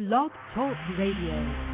Blog Talk Radio.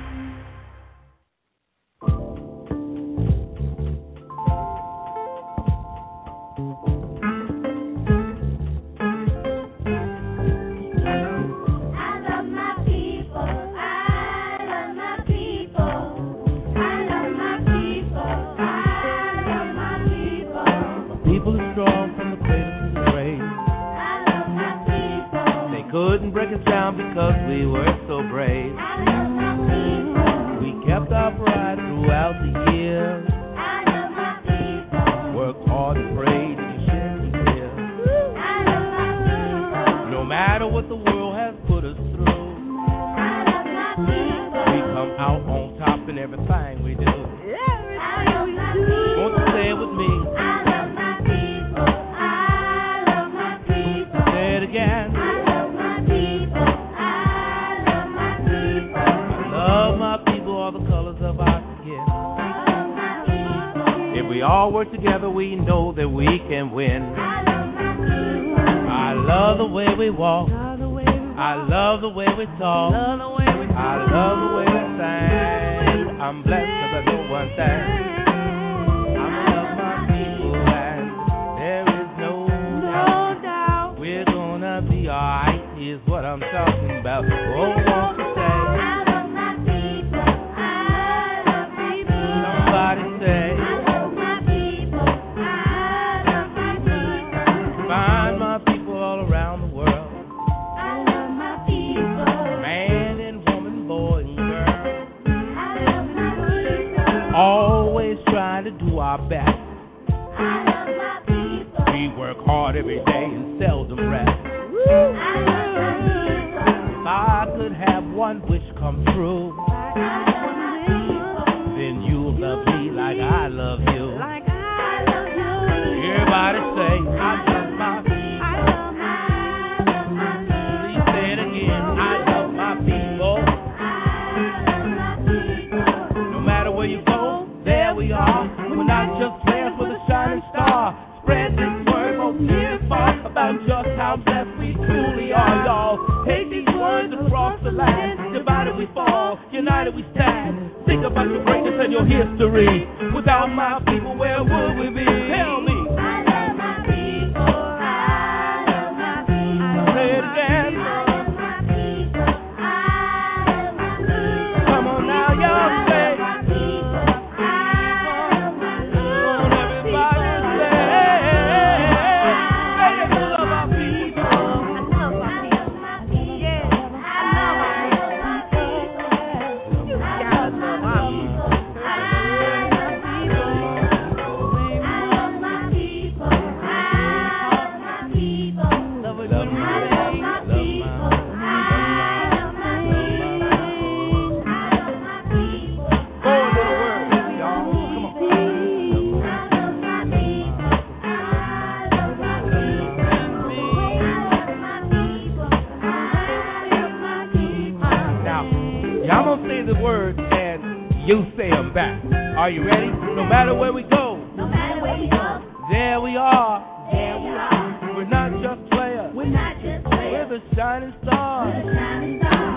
shining star.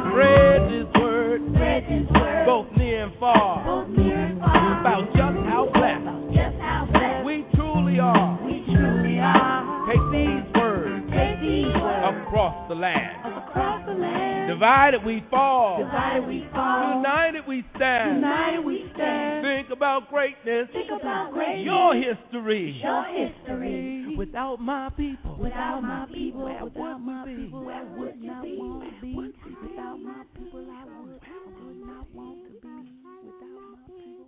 Spread this word, both near and far, about just how blessed we truly are. Take these words across the land. Divided we fall, united we stand about greatness. Think about greatness. Your history. Your history. Without my people. Without my people. Where without my people. Where would you be? Without my people, I would not want to be without my people.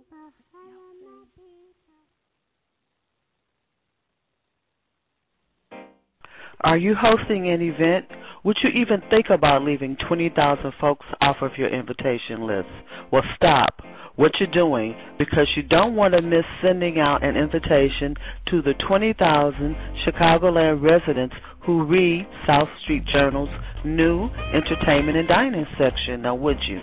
Are you hosting an event would you even think about leaving 20,000 folks off of your invitation list? Well, stop what you're doing because you don't want to miss sending out an invitation to the 20,000 Chicagoland residents who read South Street Journal's new entertainment and dining section. Now, would you?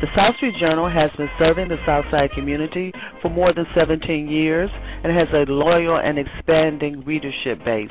The South Street Journal has been serving the Southside community for more than 17 years and has a loyal and expanding readership base.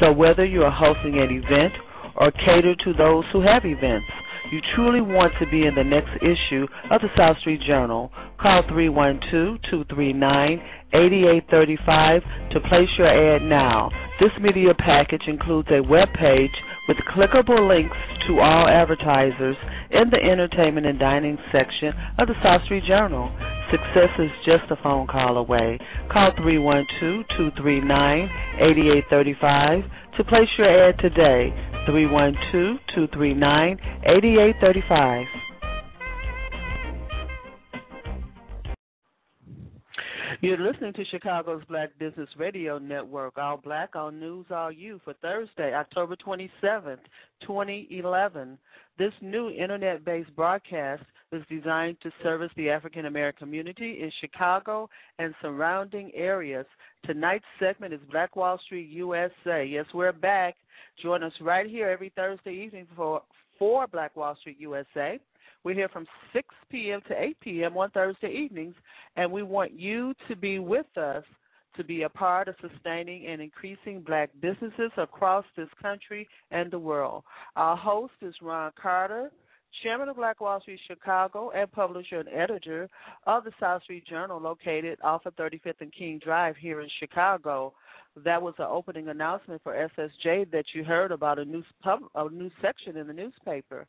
So, whether you are hosting an event or cater to those who have events. You truly want to be in the next issue of the South Street Journal. Call 312-239-8835 to place your ad now. This media package includes a web page with clickable links to all advertisers in the entertainment and dining section of the South Street Journal. Success is just a phone call away. Call 312 239 8835 to place your ad today. 312-239-8835. You're listening to Chicago's Black Business Radio Network, All Black, All News, All You, for Thursday, October 27th, 2011. This new internet based broadcast is designed to service the African American community in Chicago and surrounding areas. Tonight's segment is Black Wall Street USA. Yes, we're back. Join us right here every Thursday evening for, for Black Wall Street USA. We're here from 6 p.m. to 8 p.m. on Thursday evenings, and we want you to be with us to be a part of sustaining and increasing black businesses across this country and the world. Our host is Ron Carter, chairman of Black Wall Street Chicago and publisher and editor of the South Street Journal located off of 35th and King Drive here in Chicago that was an opening announcement for SSJ that you heard about a new pub, a new section in the newspaper.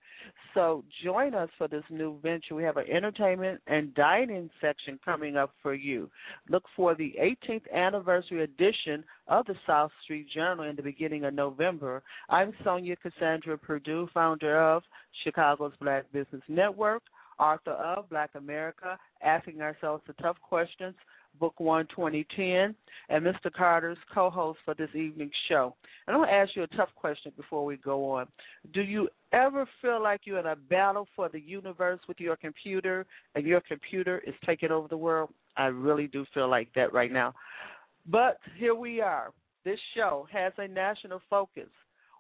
So join us for this new venture. We have an entertainment and dining section coming up for you. Look for the 18th anniversary edition of the South Street Journal in the beginning of November. I'm Sonia Cassandra Purdue, founder of Chicago's Black Business Network, author of Black America, asking ourselves the tough questions Book One 2010, and Mr. Carter's co host for this evening's show. And I'm going to ask you a tough question before we go on. Do you ever feel like you're in a battle for the universe with your computer and your computer is taking over the world? I really do feel like that right now. But here we are. This show has a national focus.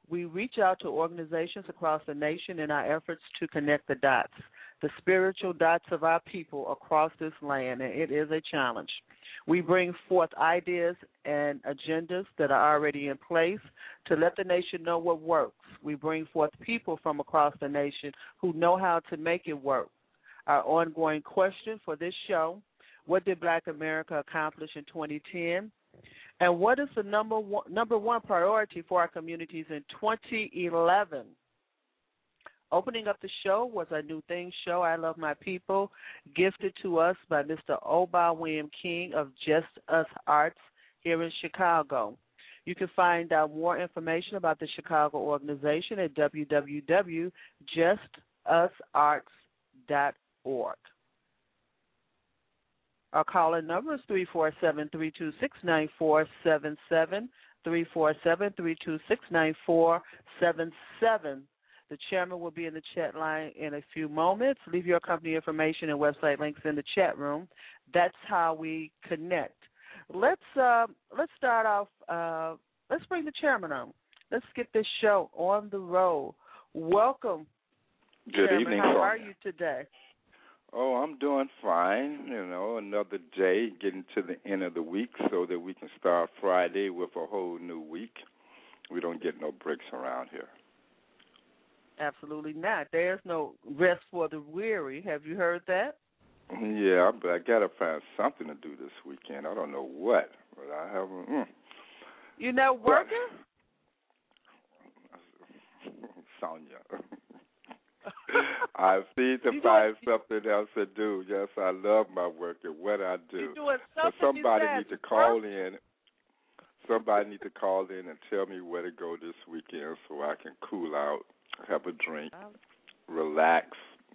We reach out to organizations across the nation in our efforts to connect the dots the spiritual dots of our people across this land, and it is a challenge. We bring forth ideas and agendas that are already in place to let the nation know what works. We bring forth people from across the nation who know how to make it work. Our ongoing question for this show what did Black America accomplish in 2010? And what is the number one, number one priority for our communities in 2011? Opening up the show was a new thing show, I Love My People, gifted to us by Mr. Oba William King of Just Us Arts here in Chicago. You can find out more information about the Chicago organization at www.justusarts.org. Our call-in number is 347-326-9477, 347-326-9477. The chairman will be in the chat line in a few moments. Leave your company information and website links in the chat room. That's how we connect. Let's uh, let's start off. Uh, let's bring the chairman on. Let's get this show on the road. Welcome. Good chairman. evening. How are you today? Oh, I'm doing fine. You know, another day getting to the end of the week so that we can start Friday with a whole new week. We don't get no breaks around here. Absolutely not. There's no rest for the weary. Have you heard that? Yeah, but I gotta find something to do this weekend. I don't know what, but I haven't. Mm. You're not working? Sonia. I see to You find doing- something else to do. Yes, I love my work and what I do. But somebody need to call work? in. Somebody need to call in and tell me where to go this weekend so I can cool out, have a drink, relax,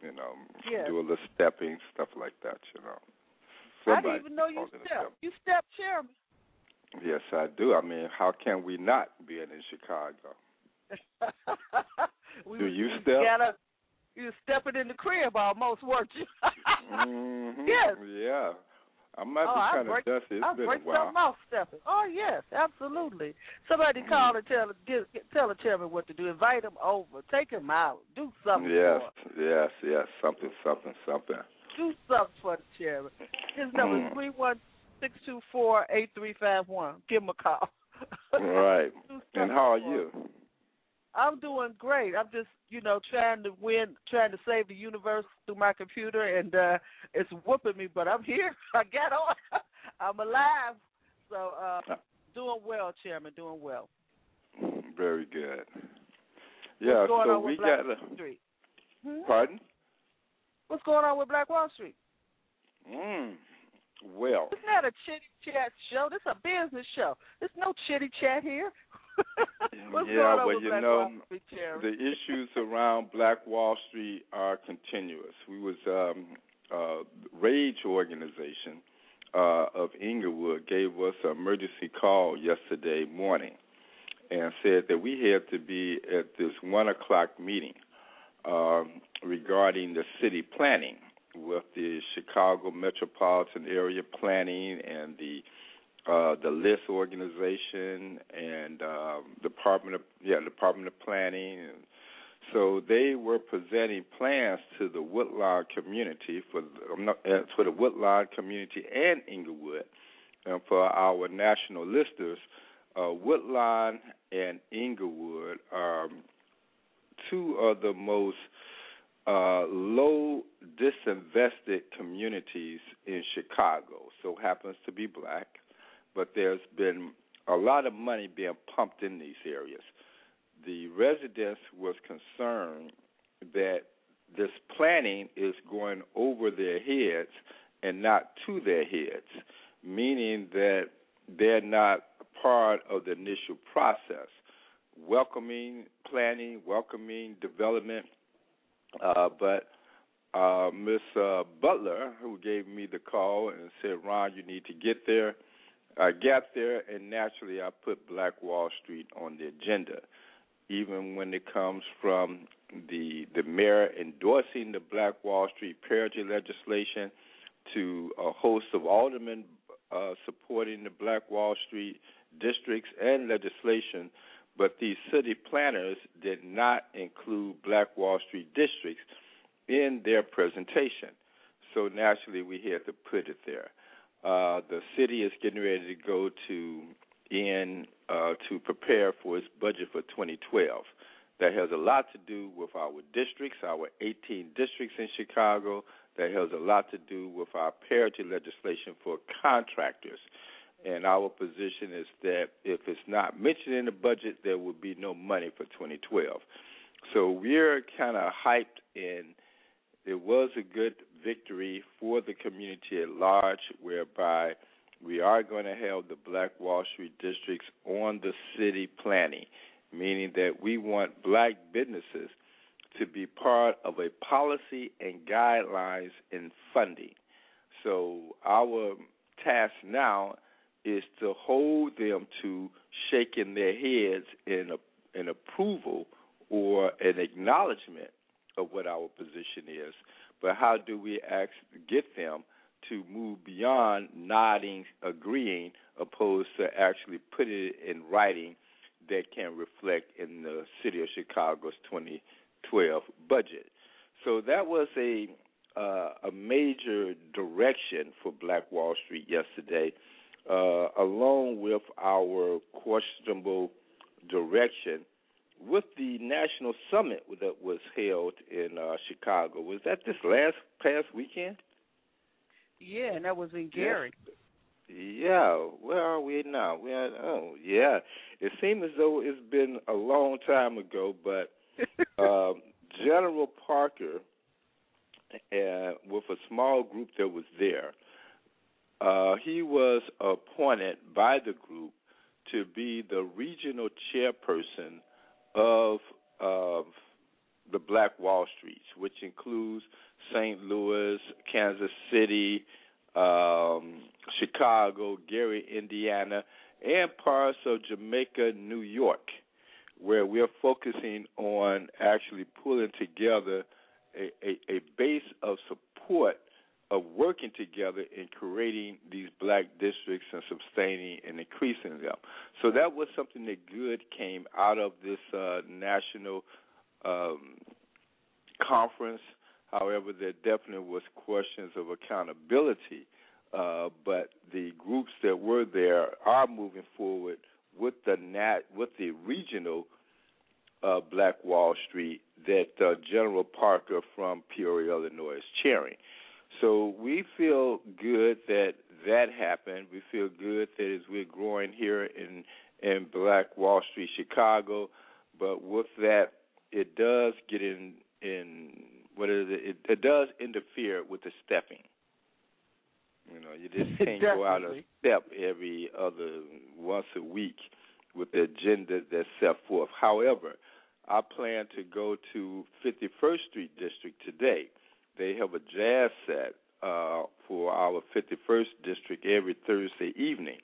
you know, Yes. do a little stepping, stuff like that, you know. I Somebody didn't even know you and step. You step chairman. Yes, I do. I mean, how can we not being in Chicago? we, Do you step? Gotta, you stepping in the crib almost, weren't you? hmm Yes. Yeah. I might Oh, be I kind of break- dusty. It's I'll been break a while. something off stepping. Oh yes, absolutely. Somebody Mm-hmm. call and tell get, tell the chairman what to do. Invite him over. Take him out. Do something Yes, for him. yes, yes. Something, something, something. Do something for the chairman. His number Mm. is three one six two four eight three five one. Give him a call. Right. And how are you? I'm doing great. I'm just, you know, trying to win, trying to save the universe through my computer, and uh it's whooping me. But I'm here. I got on. I'm alive. So, uh doing well, Chairman. Doing well. Very good. Yeah, so we Black got a Street? Hmm? pardon. What's going on with Black Wall Street? Mm. Well, It's not a chitty chat show. This is a business show. There's no chitty chat here. Yeah, well, you Black know, the issues around Black Wall Street are continuous. We was um, uh, Rage organization uh, of Englewood gave us an emergency call yesterday morning and said that we had to be at this one o'clock meeting um, regarding the city planning with the Chicago Metropolitan Area Planning and the uh, the LISC organization and um, Department of yeah Department of Planning and so they were presenting plans to the Woodlawn community for um, uh, for the Woodlawn community and Englewood and for our national listers. Uh, Woodlawn and Englewood are two of the most uh, low disinvested communities in Chicago. So happens to be black, but there's been a lot of money being pumped in these areas. The residents was concerned that this planning is going over their heads and not to their heads, meaning that they're not part of the initial process. Welcoming planning, welcoming development, uh, but uh, Miss uh, Butler, who gave me the call and said, "Ron, you need to get there." I got there, and naturally, I put Black Wall Street on the agenda. Even when it comes from the the mayor endorsing the Black Wall Street parity legislation, to a host of aldermen uh, supporting the Black Wall Street districts and legislation, but these city planners did not include Black Wall Street districts in their presentation. So naturally, we had to put it there. Uh, the city is getting ready to go to in uh, to prepare for its budget for 2012. That has a lot to do with our districts, our 18 districts in Chicago. That has a lot to do with our parity legislation for contractors. And our position is that if it's not mentioned in the budget, there will be no money for 2012. So we're kind of hyped, and it was a good victory for the community at large, whereby we are going to have the Black Wall Street districts on the city planning, meaning that we want black businesses to be part of a policy and guidelines in funding. So our task now is to hold them to shaking their heads in a, in approval or an acknowledgement of what our position is. But how do we get them to move beyond nodding, agreeing, opposed to actually putting it in writing that can reflect in the city of Chicago's 2012 budget? So that was a uh, a major direction for Black Wall Street yesterday, uh, along with our questionable direction with the national summit that was held in uh, Chicago. Was that this last past weekend? Yeah, and that was in Gary. Yeah, where are we now? We are, oh yeah. It seems as though it's been a long time ago, but um, General Parker, uh, with a small group that was there, uh, he was appointed by the group to be the regional chairperson of of the Black Wall Streets, which includes St. Louis, Kansas City, um, Chicago, Gary, Indiana, and parts of Jamaica, New York, where we're focusing on actually pulling together a, a, a base of support of working together in creating these black districts and sustaining and increasing them. So that was something that good came out of this uh, national um, conference. However, there definitely was questions of accountability. Uh, but the groups that were there are moving forward with the nat with the regional uh, Black Wall Street that uh, General Parker from Peoria, Illinois, is chairing. So we feel good that that happened. We feel good that as we're growing here in in Black Wall Street, Chicago, but with that, it does get in in what is it? It, it does interfere with the stepping. You know, you just can't go out a step every other once a week with the agenda that's set forth. However, I plan to go to 51st Street District today. They have a jazz set uh, for our 51st District every Thursday evening.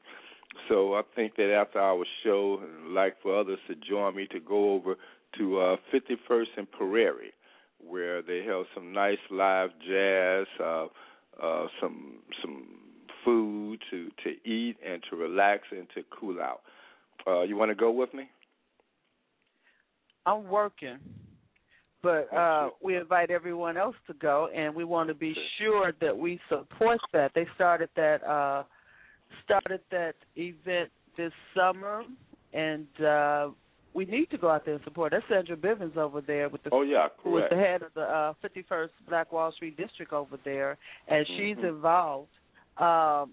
So I think that after our show, I'd like for others to join me to go over to uh, 51st and Prairie, where they have some nice live jazz, uh, uh, some some food to to eat and to relax and to cool out. Uh, you want to go with me? I'm working, but uh, we invite everyone else to go, and we want to be sure that we support that. They started that uh, started that event this summer, and uh, we need to go out there and support. That's Sandra Bivens over there with the Oh yeah, correct. the head of the uh, 51st Black Wall Street District over there, and she's Mhm. involved. Um,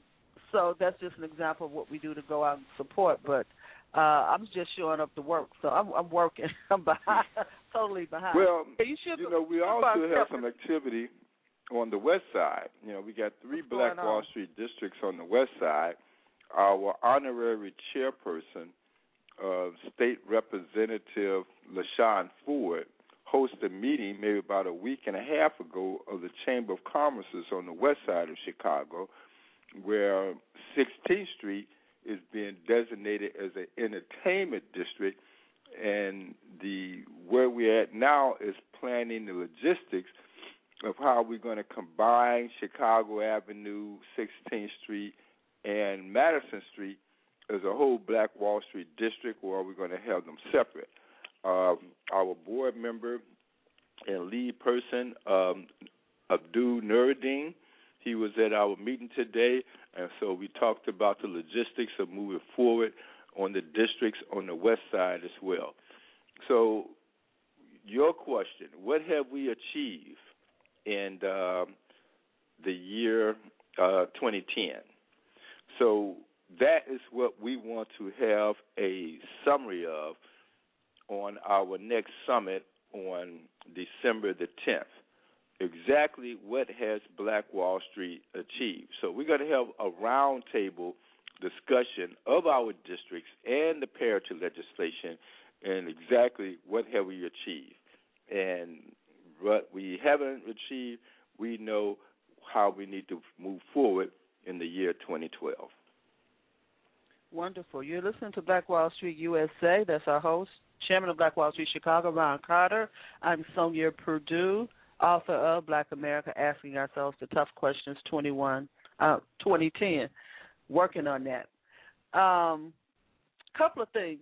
so that's just an example of what we do to go out and support. But uh, I'm just showing up to work, so I'm, I'm working. I'm behind, totally behind. Well, you should. you know, we also have some activity on the west side. You know, we got three What's Black Wall? Street districts on the west side. Our honorary chairperson, uh, State Representative LaShawn Ford, hosted a meeting maybe about a week and a half ago of the Chamber of Commerce's on the west side of Chicago, where 16th Street is being designated as an entertainment district, and the where we're at now is planning the logistics of how we're going to combine Chicago Avenue, 16th Street, and Madison Street as a whole Black Wall Street district, or are we going to have them separate? Um, our board member and lead person, um, Abdul Nuruddin, he was at our meeting today, and so we talked about the logistics of moving forward on the districts on the west side as well. So, your question: What have we achieved in um, the year uh, 2010? So that is what we want to have a summary of on our next summit on December the 10th. Exactly what has Black Wall Street achieved. So we're going to have a roundtable discussion of our districts and the parity legislation and exactly what have we achieved. And what we haven't achieved, we know how we need to move forward in the year 2012. Wonderful. You're listening to Black Wall Street USA. That's our host, Chairman of Black Wall Street Chicago, Ron Carter. I'm Sonia Purdue, author of Black America Asking Ourselves the Tough Questions 21, uh, 2010. Working on that. Um, couple of things.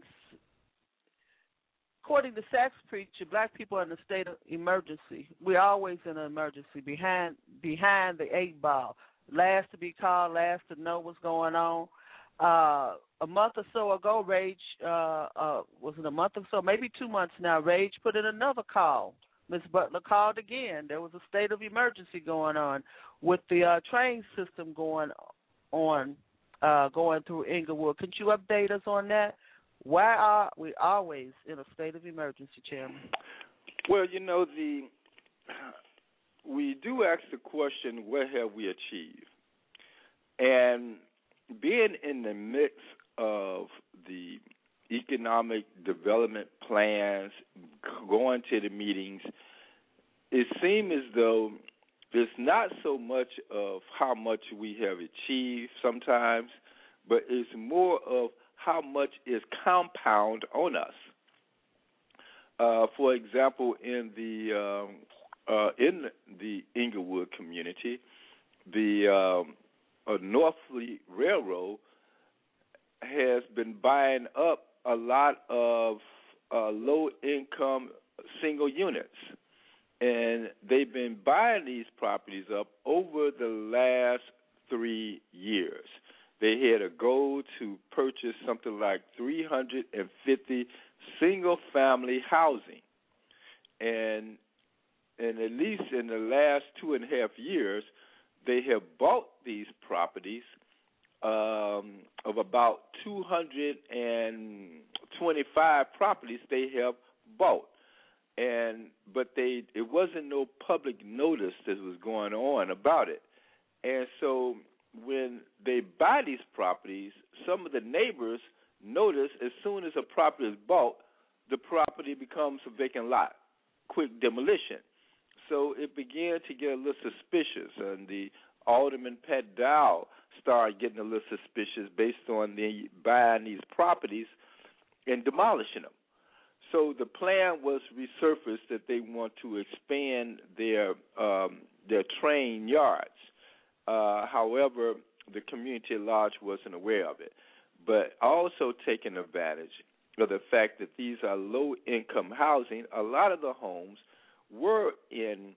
According to Sachs Preacher, black people are in a state of emergency. We're always in an emergency, behind behind the eight ball. Last to be called, last to know what's going on uh a month or so ago rage uh uh was it a month or so maybe two months now rage put in another call miss butler called again there was a state of emergency going on with the uh train system going on uh going through inglewood. Can you update us on that? Why are we always in a state of emergency chairman? Well, you know the we do ask the question, what have we achieved? And being in the midst of the economic development plans, going to the meetings, it seems as though it's not so much of how much we have achieved sometimes, but it's more of how much is compound on us. Uh, for example, in the um, uh, in the Englewood community, the um, uh, Northfleet Railroad has been buying up a lot of uh, low income single units. And they've been buying these properties up over the last three years. They had a goal to purchase something like 350 single family housing. And and at least in the last two and a half years, they have bought these properties um, of about 225 properties they have bought. And but they it wasn't no public notice that was going on about it. And so when they buy these properties, some of the neighbors notice as soon as a property is bought, the property becomes a vacant lot, quick demolition. So it began to get a little suspicious, and the Alderman Pat Dow started getting a little suspicious based on the buying these properties and demolishing them. So the plan was resurfaced that they want to expand their um, their train yards. Uh, however, the community at large wasn't aware of it, but also taking advantage of the fact that these are low income housing. A lot of the homes were in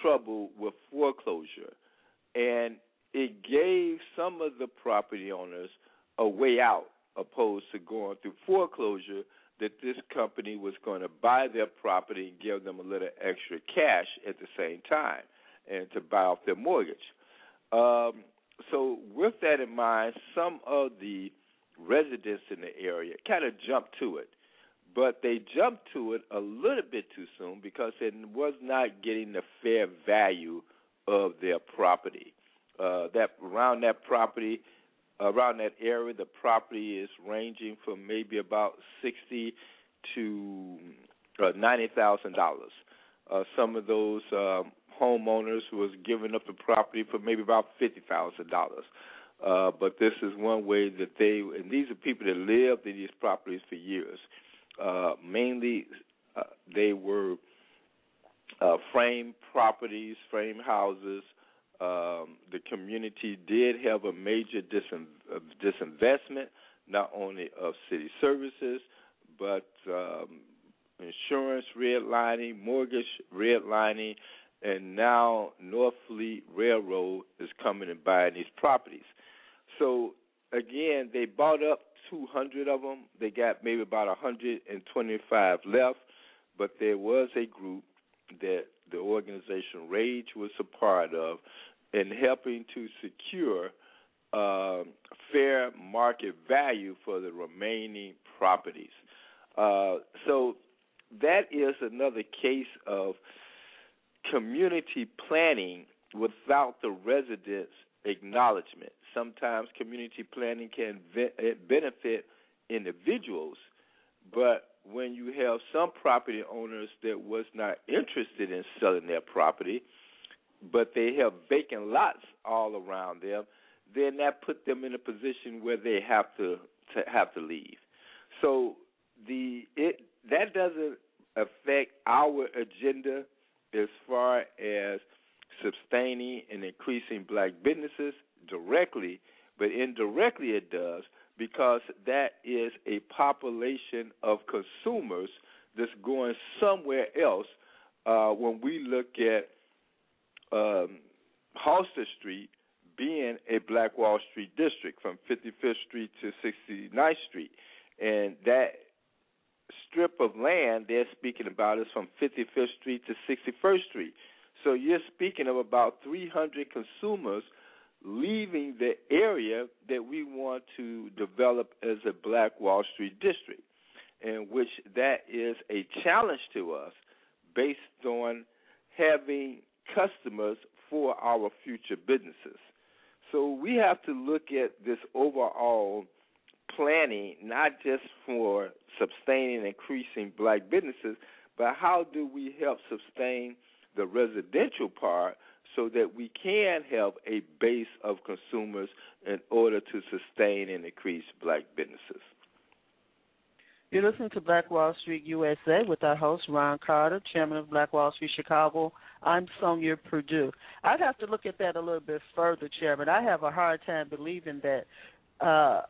trouble with foreclosure, and it gave some of the property owners a way out opposed to going through foreclosure that this company was going to buy their property and give them a little extra cash at the same time and to buy off their mortgage. Um, so, with that in mind, some of the residents in the area kind of jumped to it, but they jumped to it a little bit too soon because it was not getting the fair value of their property. Uh, that around that property, around that area, the property is ranging from maybe about sixty to uh, ninety thousand dollars. Uh, some of those um, homeowners was giving up the property for maybe about fifty thousand dollars. Uh, but this is one way that they and these are people that lived in these properties for years. Uh, mainly, uh, they were uh, frame properties, frame houses. Um, the community did have a major disin- uh, disinvestment, not only of city services, but um, insurance redlining, mortgage redlining, and now Northfleet Railroad is coming and buying these properties. So again, they bought up 200 of them. They got maybe about 125 left, but there was a group that the organization Rage was a part of in helping to secure uh, fair market value for the remaining properties. Uh, so that is another case of community planning without the residents' acknowledgement. Sometimes community planning can benefit individuals, but when you have some property owners that was not interested in selling their property, but they have vacant lots all around them, then that put them in a position where they have to, to have to leave. So the it that doesn't affect our agenda as far as sustaining and increasing black businesses directly, but indirectly it does because that is a population of consumers that's going somewhere else. Uh, when we look at um, Street being a Black Wall Street district from 55th Street to 69th Street, and that strip of land they're speaking about is from 55th Street to 61st Street. So you're speaking of about 300 consumers leaving the area that we want to develop as a Black Wall Street district, in which that is a challenge to us based on having customers for our future businesses. So we have to look at this overall planning, not just for sustaining and increasing black businesses, but how do we help sustain the residential part so that we can have a base of consumers in order to sustain and increase black businesses. You're listening to Black Wall Street USA with our host, Ron Carter, chairman of Black Wall Street Chicago. I'm Sonia Purdue. I'd have to look at that a little bit further, Chairman. I have a hard time believing that uh,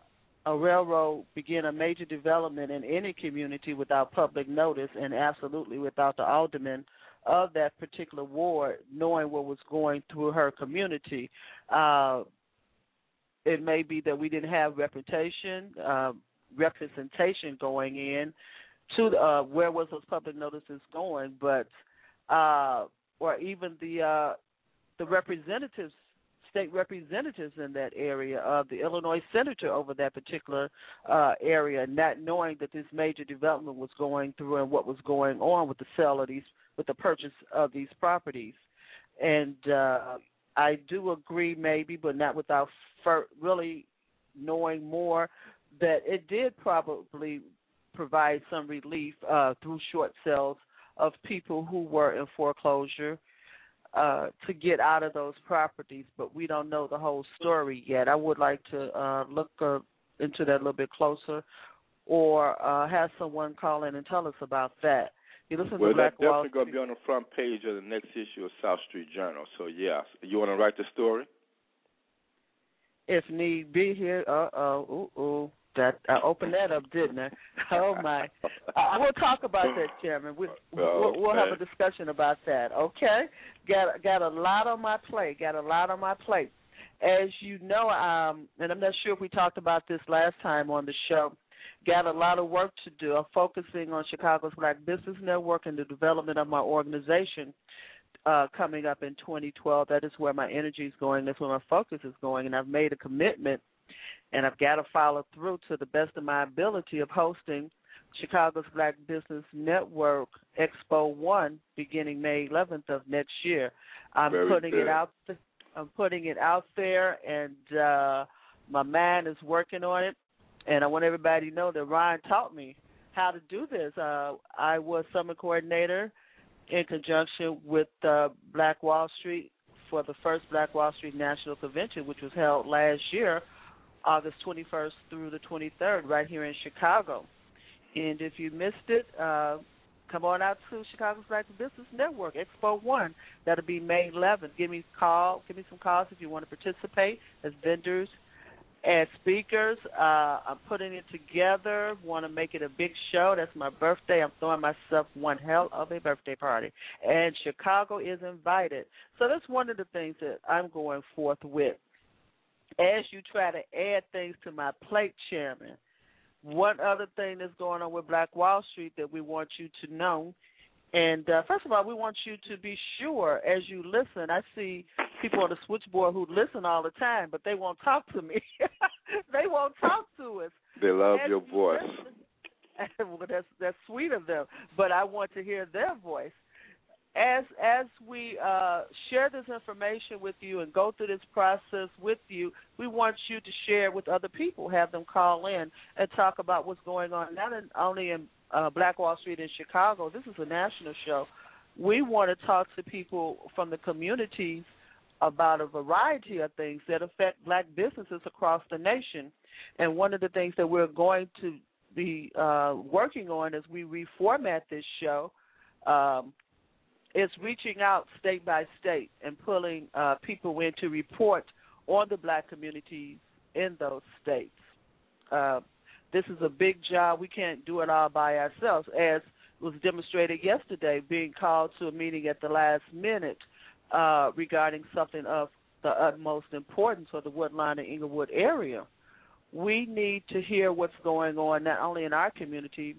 a railroad begin a major development in any community without public notice and absolutely without the alderman of that particular ward knowing what was going through her community. Uh, it may be that we didn't have reputation. Uh, representation going in to uh, where was those public notices going, but uh, or even the uh, the representatives, state representatives in that area, uh, the Illinois senator over that particular uh, area, not knowing that this major development was going through and what was going on with the sale of these, with the purchase of these properties, and uh, I do agree, maybe, but not without fir- really knowing more, that it did probably provide some relief uh, through short sales of people who were in foreclosure uh, to get out of those properties, but we don't know the whole story yet. I would like to uh, look uh, into that a little bit closer, or uh, have someone call in and tell us about that. You listen well, to Black that's Wall definitely going to be on the front page of the next issue of South Street Journal. So, yeah. You want to write the story? if need be here. Uh oh, ooh, ooh. That I opened that up, didn't I? Oh my! Uh, we'll talk about that, Chairman. We, we'll, we'll have a discussion about that. Okay? Got got a lot on my plate. Got a lot on my plate. As you know, um, and I'm not sure if we talked about this last time on the show. Got a lot of work to do. I'm focusing on Chicago's Black Business Network and the development of my organization uh, coming up in 2012. That is where my energy is going. That's where my focus is going. And I've made a commitment, and I've got to follow through to the best of my ability of hosting Chicago's Black Business Network Expo One beginning May 11th of next year. I'm Very putting good. it out. Th- I'm putting it out there, and uh, my man is working on it. And I want everybody to know that Ryan taught me how to do this. Uh, I was summer coordinator in conjunction with uh, Black Wall Street for the first Black Wall Street National Convention, which was held last year, August 21st through the 23rd, right here in Chicago. And if you missed it, uh, come on out to Chicago's Black Business Network Expo One. That'll be May 11th. Give me call. Give me some calls if you want to participate as vendors as speakers. Uh, I'm putting it together. Want to make it a big show. That's my birthday. I'm throwing myself one hell of a birthday party, and Chicago is invited. So that's one of the things that I'm going forth with. As you try to add things to my plate, Chairman, one other thing that's going on with Black Wall Street that we want you to know. And uh, first of all, we want you to be sure as you listen. I see people on the switchboard who listen all the time, but they won't talk to me. they won't talk to us. They love As your you voice. well, that's that's sweet of them, but I want to hear their voice. As as we uh, share this information with you and go through this process with you, we want you to share with other people. Have them call in and talk about what's going on, not in, only in uh, Black Wall Street in Chicago. This is a national show. We want to talk to people from the communities about a variety of things that affect black businesses across the nation. And one of the things that we're going to be uh, working on as we reformat this show um, is reaching out state by state and pulling uh, people in to report on the black communities in those states. Uh, this is a big job. We can't do it all by ourselves, as was demonstrated yesterday, being called to a meeting at the last minute uh, regarding something of the utmost importance for the Woodlawn and Englewood area. We need to hear what's going on not only in our community,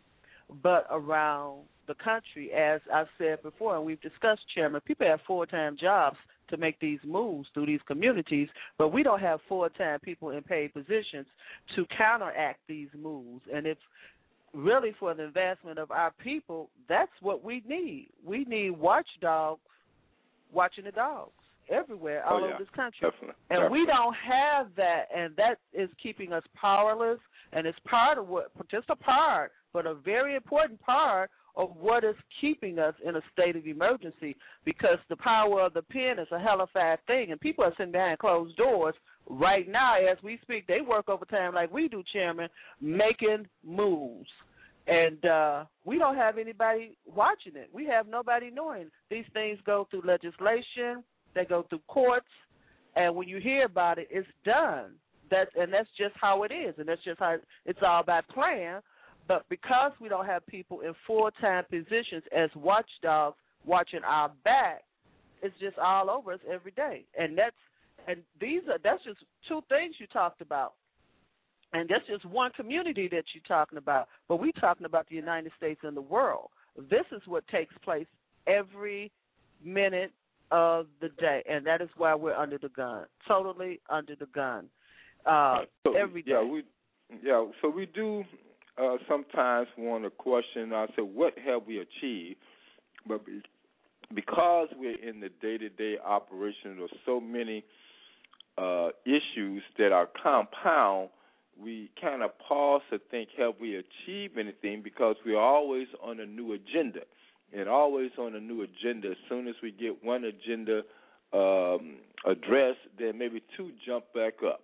but around the country. As I've said before, and we've discussed, Chairman, people have full time jobs to make these moves through these communities, but we don't have full time people in paid positions to counteract these moves. And if really for the advancement of our people, that's what we need. We need watchdogs watching the dogs everywhere oh, all oh, yeah. over this country. Definitely. And we don't have that, and that is keeping us powerless. And it's part of what, just a part, but a very important part of what is keeping us in a state of emergency. Because the power of the pen is a hell of hellified thing, and people are sitting behind closed doors right now as we speak. They work overtime like we do, Chairman, making moves. And uh we don't have anybody watching it. We have nobody knowing. These things go through legislation, they go through courts, and when you hear about it, it's done. That's and that's just how it is, and that's just how it's all about plan. But because we don't have people in full time positions as watchdogs watching our back, it's just all over us every day. And that's and these are that's just two things you talked about. And that's just one community that you're talking about. But we're talking about the United States and the world. This is what takes place every minute of the day, and that is why we're under the gun, totally under the gun, uh, So, every day. Yeah, we yeah, so we do uh sometimes want to question I said what have we achieved? But be, because we're in the day-to-day operation of so many uh issues that are compound, we kind of pause to think have we achieved anything because we're always on a new agenda and always on a new agenda. As soon as we get one agenda um, addressed, then maybe two jump back up.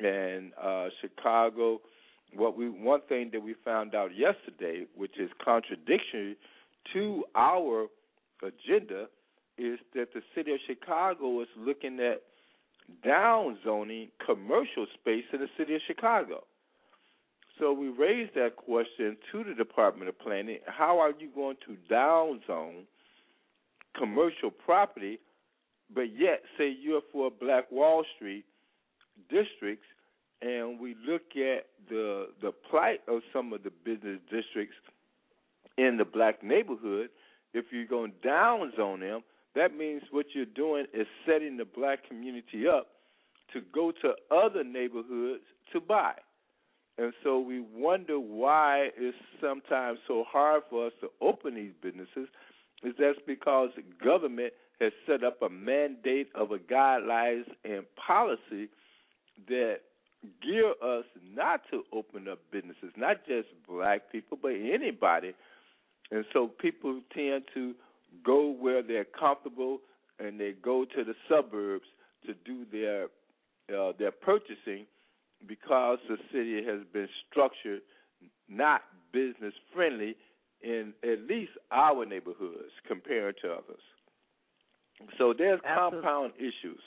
And uh, Chicago, what we one thing that we found out yesterday, which is contradictory to our agenda, is that the city of Chicago is looking at down zoning commercial space in the city of Chicago. So we raised that question to the Department of Planning. How are you going to down zone commercial property, but yet say you're for Black Wall Street districts, and we look at the the plight of some of the business districts in the black neighborhood. If you're going down zone them, that means what you're doing is setting the black community up to go to other neighborhoods to buy. And so we wonder why it's sometimes so hard for us to open these businesses. Is that's because the government has set up a mandate of a guidelines and policy that gear us not to open up businesses, not just black people, but anybody. And so people tend to go where they're comfortable and they go to the suburbs to do their uh, their purchasing because the city has been structured not business friendly in at least our neighborhoods compared to others. So there's Absolutely. compound issues.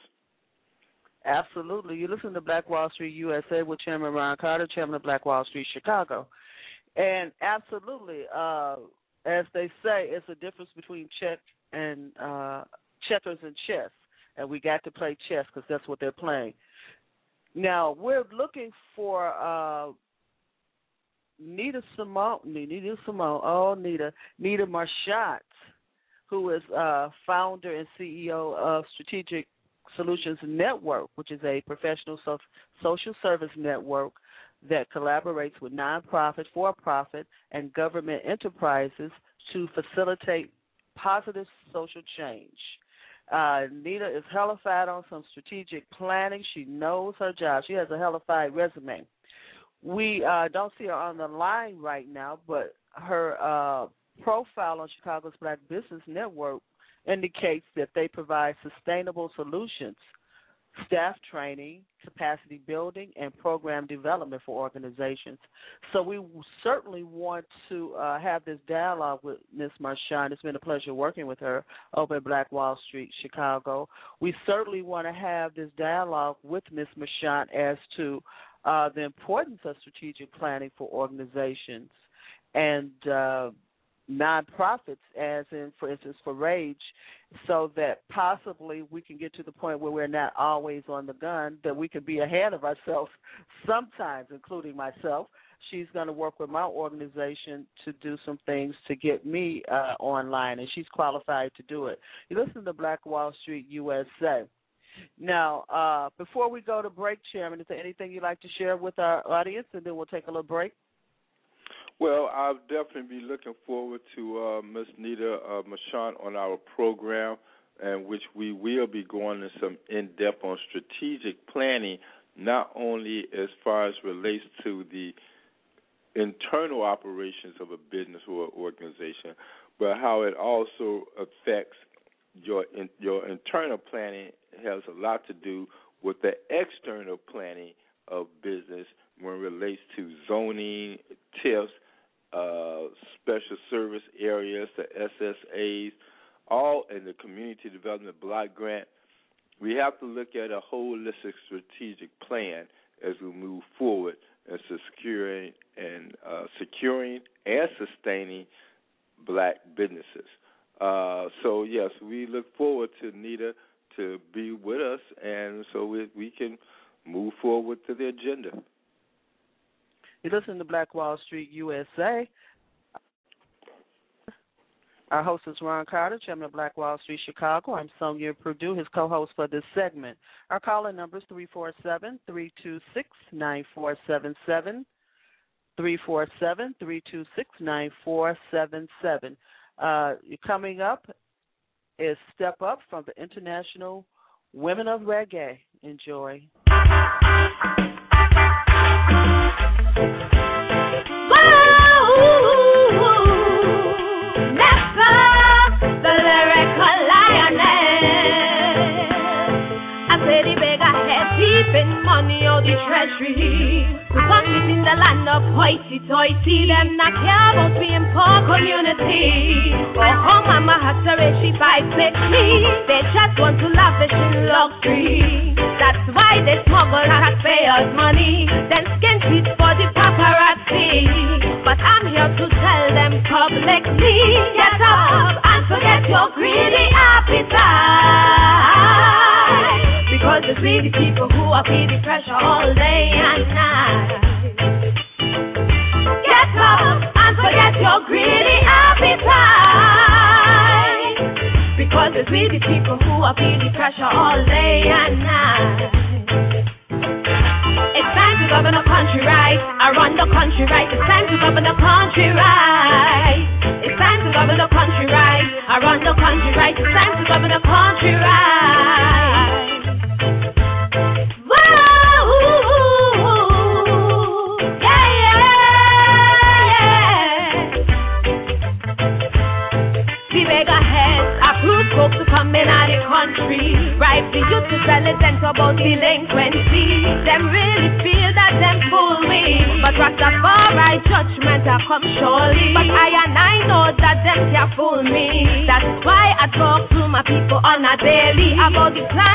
Absolutely. You listen to Black Wall Street USA with Chairman Ron Carter, Chairman of Black Wall Street Chicago. And absolutely, uh, as they say, it's a difference between check and uh, checkers and chess. And we got to play chess because that's what they're playing. Now, we're looking for uh, Nita Simone, Nita Simone, oh, Nita, Nita Marchant, who is uh, founder and CEO of Strategic Solutions Network, which is a professional so- social service network that collaborates with nonprofit, for profit, and government enterprises to facilitate positive social change. Uh, Nita is hellified on some strategic planning. She knows her job. She has a hellified resume. We uh, don't see her on the line right now, but her uh, profile on Chicago's Black Business Network indicates that they provide sustainable solutions, staff training, capacity building, and program development for organizations. So we certainly want to uh, have this dialogue with Ms. Marchant. It's been a pleasure working with her over at Black Wall Street, Chicago. We certainly want to have this dialogue with Ms. Marchant as to uh, the importance of strategic planning for organizations and uh, nonprofits, as in, for instance, for Rage, so that possibly we can get to the point where we're not always on the gun, that we can be ahead of ourselves sometimes, including myself. She's going to work with my organization to do some things to get me uh, online, and she's qualified to do it. You listen to Black Wall Street USA. Now, uh, before we go to break, Chairman, is there anything you'd like to share with our audience, and then we'll take a little break? Well, I'll definitely be looking forward to uh, Ms. Nita uh, Marchant on our program, and which we will be going into some in depth on strategic planning, not only as far as relates to the internal operations of a business or organization, but how it also affects your in, your internal planning has a lot to do with the external planning of business when it relates to zoning, TIFs, uh, special service areas, the SSAs, all in the community development block grant. We have to look at a holistic strategic plan as we move forward in securing and uh, securing and sustaining black businesses. Uh, so yes, we look forward to Nita to be with us, and so we, we can move forward to the agenda. You listen to Black Wall Street USA. Our host is Ron Carter, chairman of Black Wall Street Chicago. I'm Sonia Purdue, his co-host for this segment. Our caller number is 347-326-9477, 347-326-9477. Uh, coming up is Step Up from the International Women of Reggae. Enjoy. Want it in the land of hoity toity. Them not care about being poor community. Go home, mama has to raise she me. They just want to lavish in luxury. That's why they smuggle taxpayers' money. Then skin tweets for the paparazzi. But I'm here to tell them publicly. Get up and forget your greedy appetite. Because it's really people who are feeling pressure all day and night. Get up and forget your greedy appetite. Because it's really people who are feeling pressure all day and night. It's time to govern the country right. I run the country right. It's time to govern the country right. It's time to govern the country right. I run the country right. It's time to govern the country right. Daily about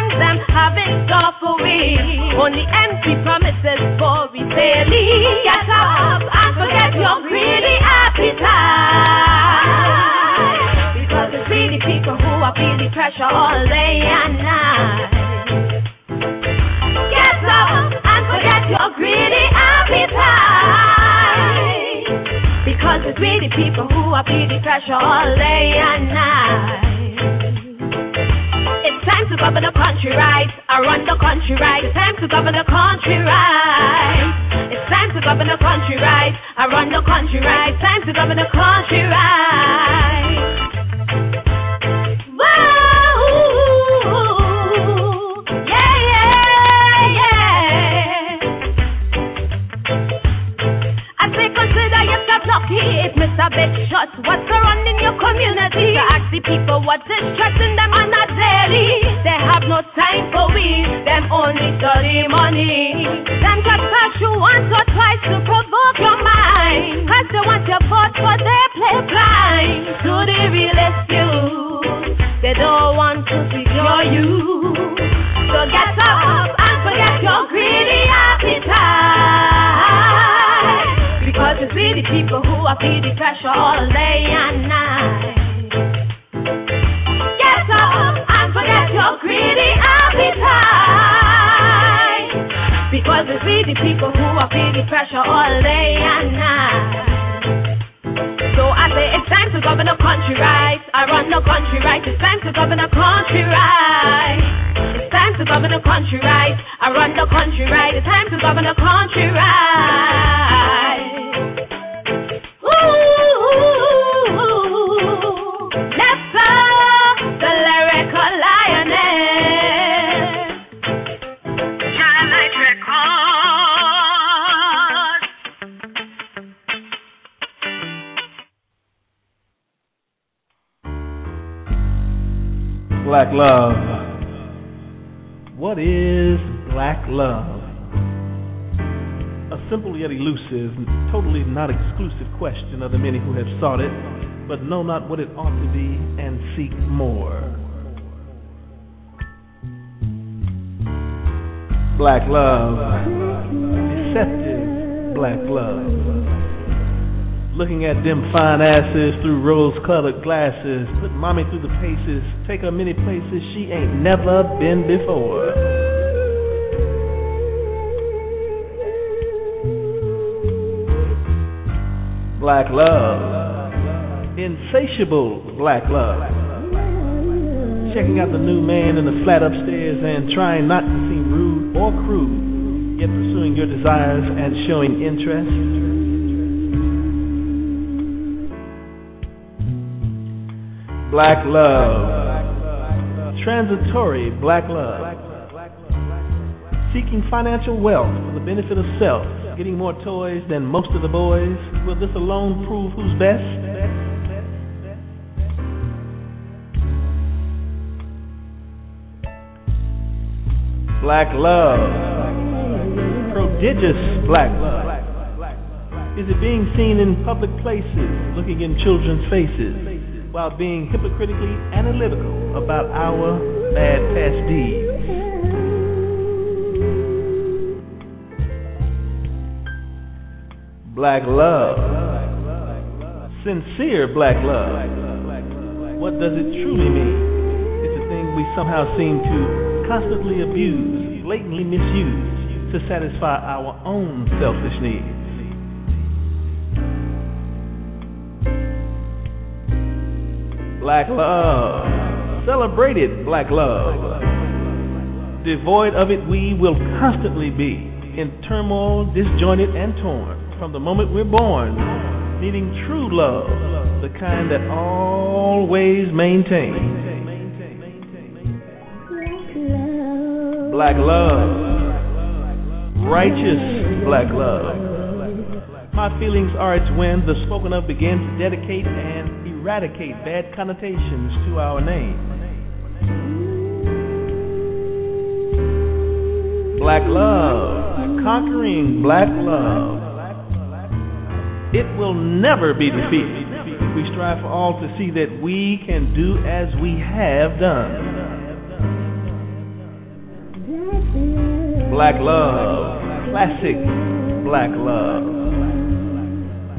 but know not what it ought to be and seek more. Black love. Deceptive black love. Looking at them fine asses through rose colored glasses. Put mommy through the paces. Take her many places she ain't never been before. black love, insatiable black love. Checking out the new man in the flat upstairs and trying not to seem rude or crude, yet pursuing your desires and showing interest. Black love, transitory black love, seeking financial wealth for the benefit of self getting more toys than most of the boys? Will this alone prove who's best? Black love. Prodigious black love. Is it being seen in public places, looking in children's faces, while being hypocritically analytical about our bad past deeds? black love. Sincere black love. What does it truly mean? It's a thing we somehow seem to constantly abused, blatantly misused to satisfy our own selfish needs. Black love. Celebrated black love. Devoid of it, we will constantly be in turmoil, disjointed, and torn from the moment we're born, needing true love, the kind that always maintains. Black love, righteous black love. My feelings are it's when the spoken of begins to dedicate and eradicate bad connotations to our name. Black love, conquering black love it will never be defeated. We strive for all to see that we can do as we have done. Black love, classic black love.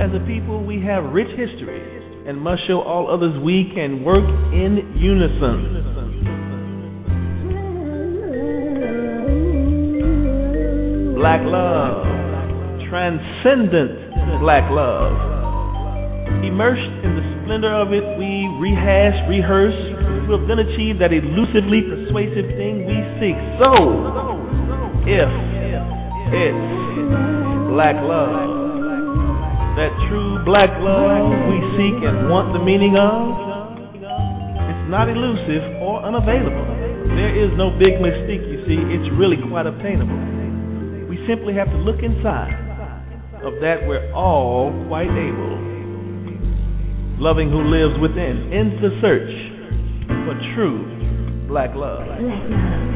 As a people, we have rich history and must show all others we can work in unison. Black love, transcendent black love. Immersed in the splendor of it, we rehash, rehearse, to have then achieved that elusively persuasive thing we seek. So, if it's black love, that true black love we seek and want the meaning of, it's not elusive or unavailable. There is no big mystique, you see, it's really quite obtainable. We simply have to look inside of that we're all quite able. Loving who lives within, in the search for true black love. Black love.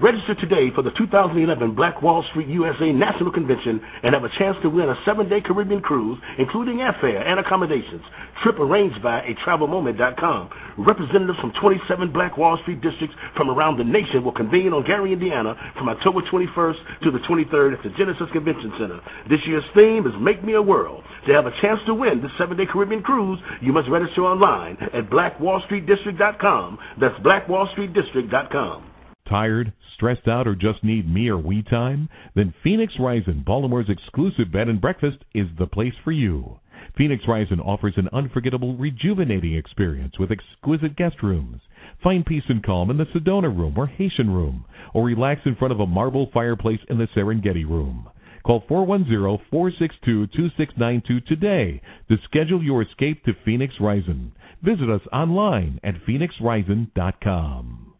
Register today for the 2011 Black Wall Street USA National Convention and have a chance to win a seven-day Caribbean cruise, including airfare and accommodations. Trip arranged by a travelmoment.com. Representatives from 27 Black Wall Street districts from around the nation will convene on Gary, Indiana from October 21st to the 23rd at the Genesis Convention Center. This year's theme is Make Me a World. To have a chance to win this seven-day Caribbean cruise, you must register online at blackwallstreetdistrict.com. That's blackwallstreetdistrict.com. Tired, stressed out, or just need me or we time? Then Phoenix Rising, Baltimore's exclusive bed and breakfast, is the place for you. Phoenix Rising offers an unforgettable, rejuvenating experience with exquisite guest rooms. Find peace and calm in the Sedona Room or Haitian Room, or relax in front of a marble fireplace in the Serengeti Room. Call 410-462-2692 today to schedule your escape to Phoenix Rising. Visit us online at phoenixrising.com.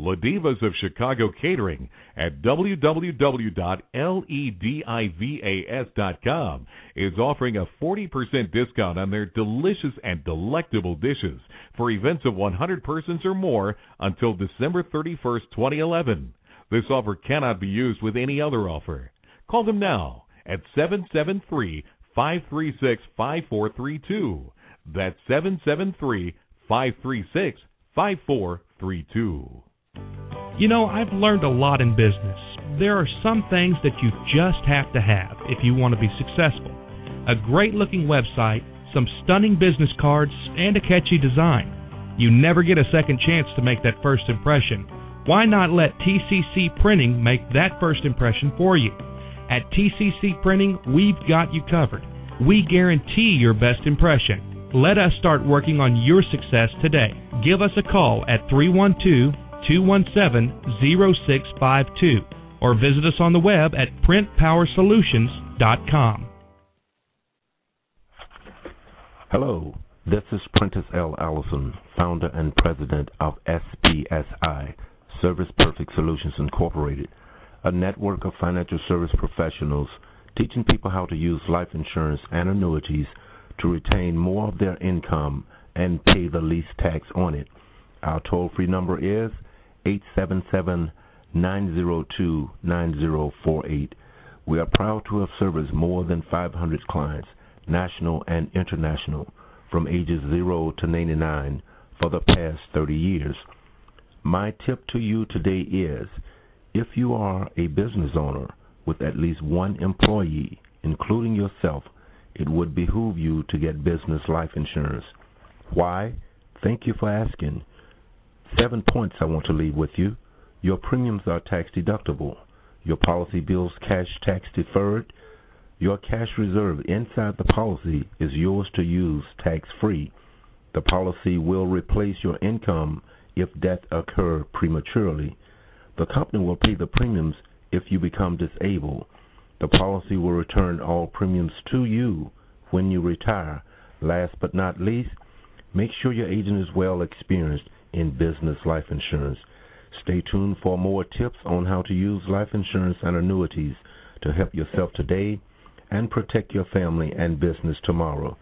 Ladivas of Chicago Catering at www.ledivas.com is offering a 40% discount on their delicious and delectable dishes for events of 100 persons or more until December 31st, 2011. This offer cannot be used with any other offer. Call them now at 773 536 5432. That's 773 536 5432. You know, I've learned a lot in business. There are some things that you just have to have if you want to be successful. A great looking website, some stunning business cards, and a catchy design. You never get a second chance to make that first impression. Why not let TCC Printing make that first impression for you? At TCC Printing, we've got you covered. We guarantee your best impression. Let us start working on your success today. Give us a call at 312 217 0652 or visit us on the web at printpowersolutions.com. Hello, this is Prentice L. Allison, founder and president of SPSI, Service Perfect Solutions Incorporated, a network of financial service professionals teaching people how to use life insurance and annuities to retain more of their income and pay the least tax on it. Our toll free number is 877 902 9048. We are proud to have serviced more than 500 clients, national and international, from ages 0 to 99 for the past 30 years. My tip to you today is if you are a business owner with at least one employee, including yourself, it would behoove you to get business life insurance. Why? Thank you for asking. Seven points I want to leave with you. Your premiums are tax deductible. Your policy bills cash tax deferred. Your cash reserve inside the policy is yours to use tax free. The policy will replace your income if death occur prematurely. The company will pay the premiums if you become disabled. The policy will return all premiums to you when you retire. Last but not least, make sure your agent is well experienced in business life insurance. Stay tuned for more tips on how to use life insurance and annuities to help yourself today and protect your family and business tomorrow.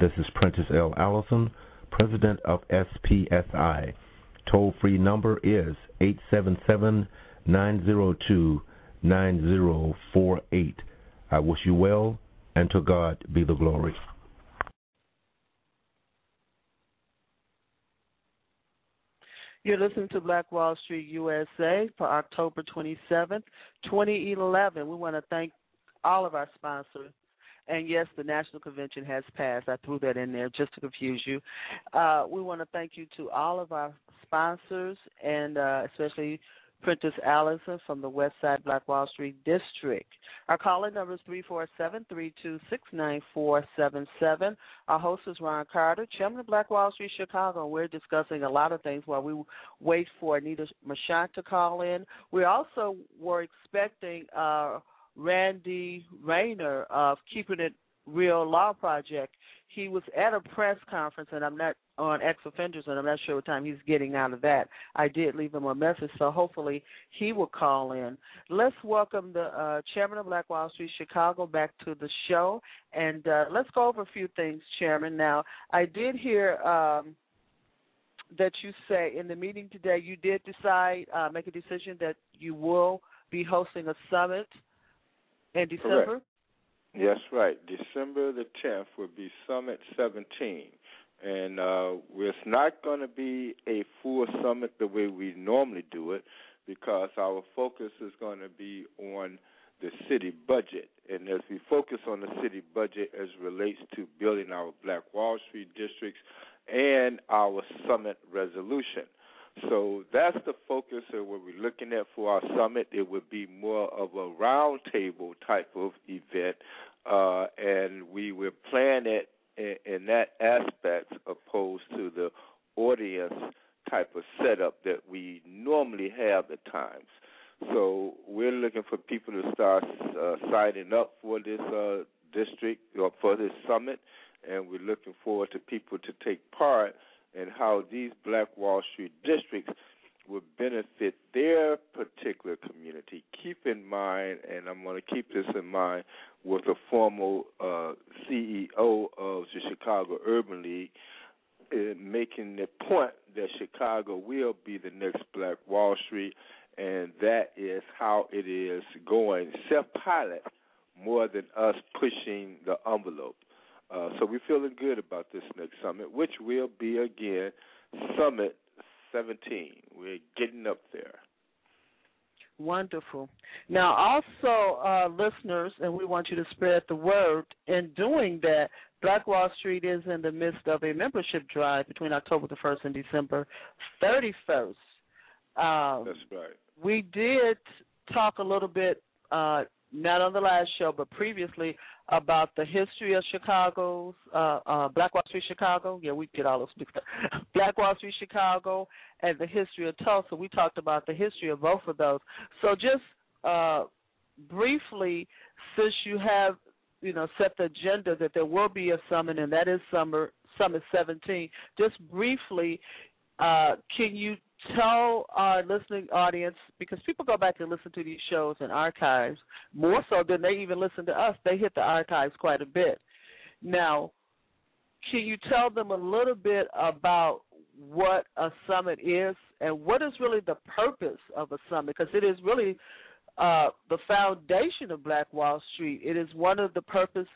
This is Prentice L. Allison, President of SPSI. Toll free number is 877 902 9048. I wish you well, and to God be the glory. You're listening to Black Wall Street USA for October 27th, 2011. We want to thank all of our sponsors. And yes, the national convention has passed. I threw that in there just to confuse you. Uh, we want to thank you to all of our sponsors and uh, especially Prentice Allison from the West Side Black Wall Street District. Our calling number is 347-326-9477. Our host is Ron Carter, Chairman of Black Wall Street Chicago. We're discussing a lot of things while we wait for Anita Marchant to call in. We also were expecting uh, Randy Rayner of Keeping It Real Law Project. He was at a press conference, and I'm not on ex offenders, and I'm not sure what time he's getting out of that. I did leave him a message, so hopefully he will call in. Let's welcome the uh, chairman of Black Wall Street Chicago back to the show, and uh, let's go over a few things, Chairman. Now, I did hear. Um, that you say in the meeting today, you did decide, uh, make a decision that you will be hosting a summit in December. Correct. Yes, right. December the 10th will be Summit 17 and uh, it's not going to be a full summit the way we normally do it because our focus is going to be on the city budget. And as we focus on the city budget as relates to building our Black Wall Street districts and our summit resolution. So that's the focus of what we're looking at for our summit. It would be more of a roundtable type of event, uh, and we will plan it in, in that aspect opposed to the audience type of setup that we normally have at times. So we're looking for people to start uh, signing up for this uh, district or for this summit, and we're looking forward to people to take part in how these Black Wall Street districts would benefit their particular community. Keep in mind, and I'm going to keep this in mind, with the former uh, CEO of the Chicago Urban League, uh, making the point that Chicago will be the next Black Wall Street, and that is how it is going. Self pilot more than us pushing the envelope. Uh, so we're feeling good about this next summit, which will be again Summit 17. We're getting up there. Wonderful. Now, also, uh, listeners, and we want you to spread the word. In doing that, Black Wall Street is in the midst of a membership drive between October the 1st and December 31st. Um, That's right. We did talk a little bit, uh, not on the last show, but previously, about the history of Chicago's uh, uh, Black Wall Street, Chicago. Yeah, we get all those mixed up. Black Wall Street, Chicago, and the history of Tulsa. We talked about the history of both of those. So just uh, briefly, since you have you know set the agenda that there will be a summit, and that is summer summit 17. Just briefly, uh, can you tell our listening audience because people go back and listen to these shows and archives more so than they even listen to us. They hit the archives quite a bit. Now, can you tell them a little bit about what a summit is and what is really the purpose of a summit? Because it is really uh, the foundation of Black Wall Street. It is one of the purpose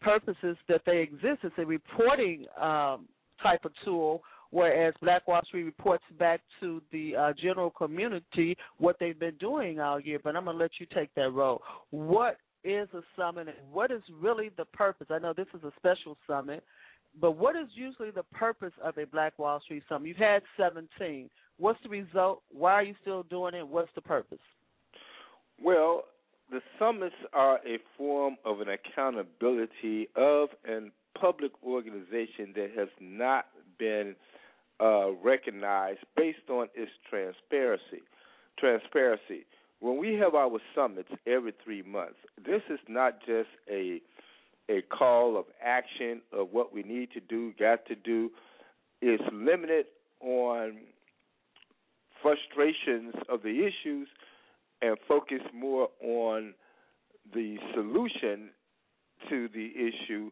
purposes that they exist. It's a reporting um, type of tool whereas Black Wall Street reports back to the uh, general community what they've been doing all year. But I'm going to let you take that role. What is a summit and what is really the purpose? I know this is a special summit, but what is usually the purpose of a Black Wall Street summit? You've had 17. What's the result? Why are you still doing it? What's the purpose? Well, the summits are a form of an accountability of an public organization that has not been uh, recognized based on its transparency. Transparency. When we have our summits every three months, this is not just a a call of action of what we need to do, got to do. It's limited on frustrations of the issues and focus more on the solution to the issue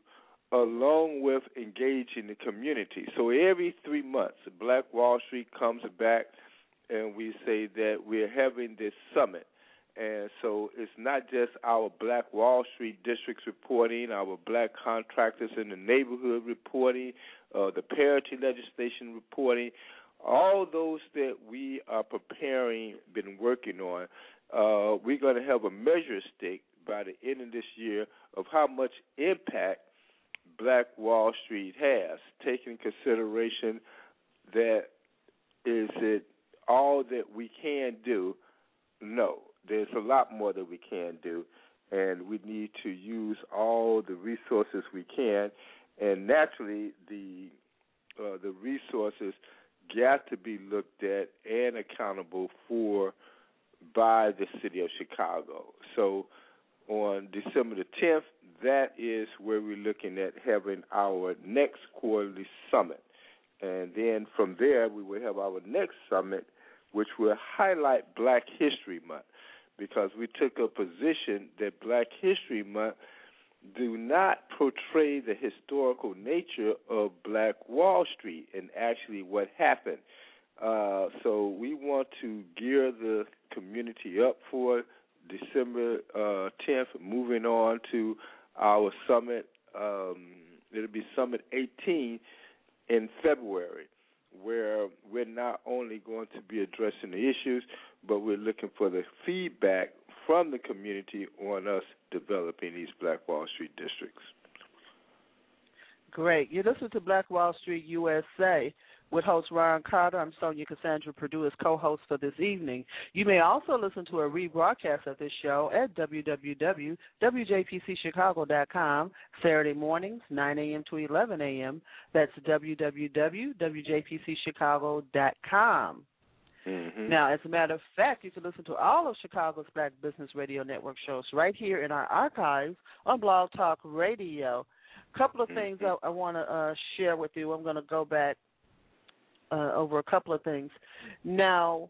along with engaging the community. So every three months, Black Wall Street comes back and we say that we're having this summit. And so it's not just our Black Wall Street districts reporting, our black contractors in the neighborhood reporting, uh, the parity legislation reporting, all those that we are preparing, been working on. Uh, we're going to have a measure stick by the end of this year of how much impact Black Wall Street has, taking consideration that is it all that we can do? No, there's a lot more that we can do, and we need to use all the resources we can. And naturally, the uh, the resources got to be looked at and accountable for by the city of Chicago. So on December the 10th, that is where we're looking at having our next quarterly summit. And then from there, we will have our next summit, which will highlight Black History Month, because we took a position that Black History Month do not portray the historical nature of Black Wall Street and actually what happened. Uh, so we want to gear the community up for December uh, 10th, moving on to our summit. Um, it'll be Summit 18 in February, where we're not only going to be addressing the issues, but we're looking for the feedback from the community on us developing these Black Wall Street districts. Great. You listen to Black Wall Street USA with host Ron Carter. I'm Sonia Cassandra Perdue as co-host for this evening. You may also listen to a rebroadcast of this show at www.wjpcchicago.com Saturday mornings, 9 a.m. to 11 a.m. That's www.wjpcchicago.com. Mm-hmm. Now, as a matter of fact, you can listen to all of Chicago's Black Business Radio Network shows right here in our archives on Blog Talk Radio. A couple of things Mm-hmm. I, I want to uh, share with you. I'm going to go back uh, over a couple of things. Now,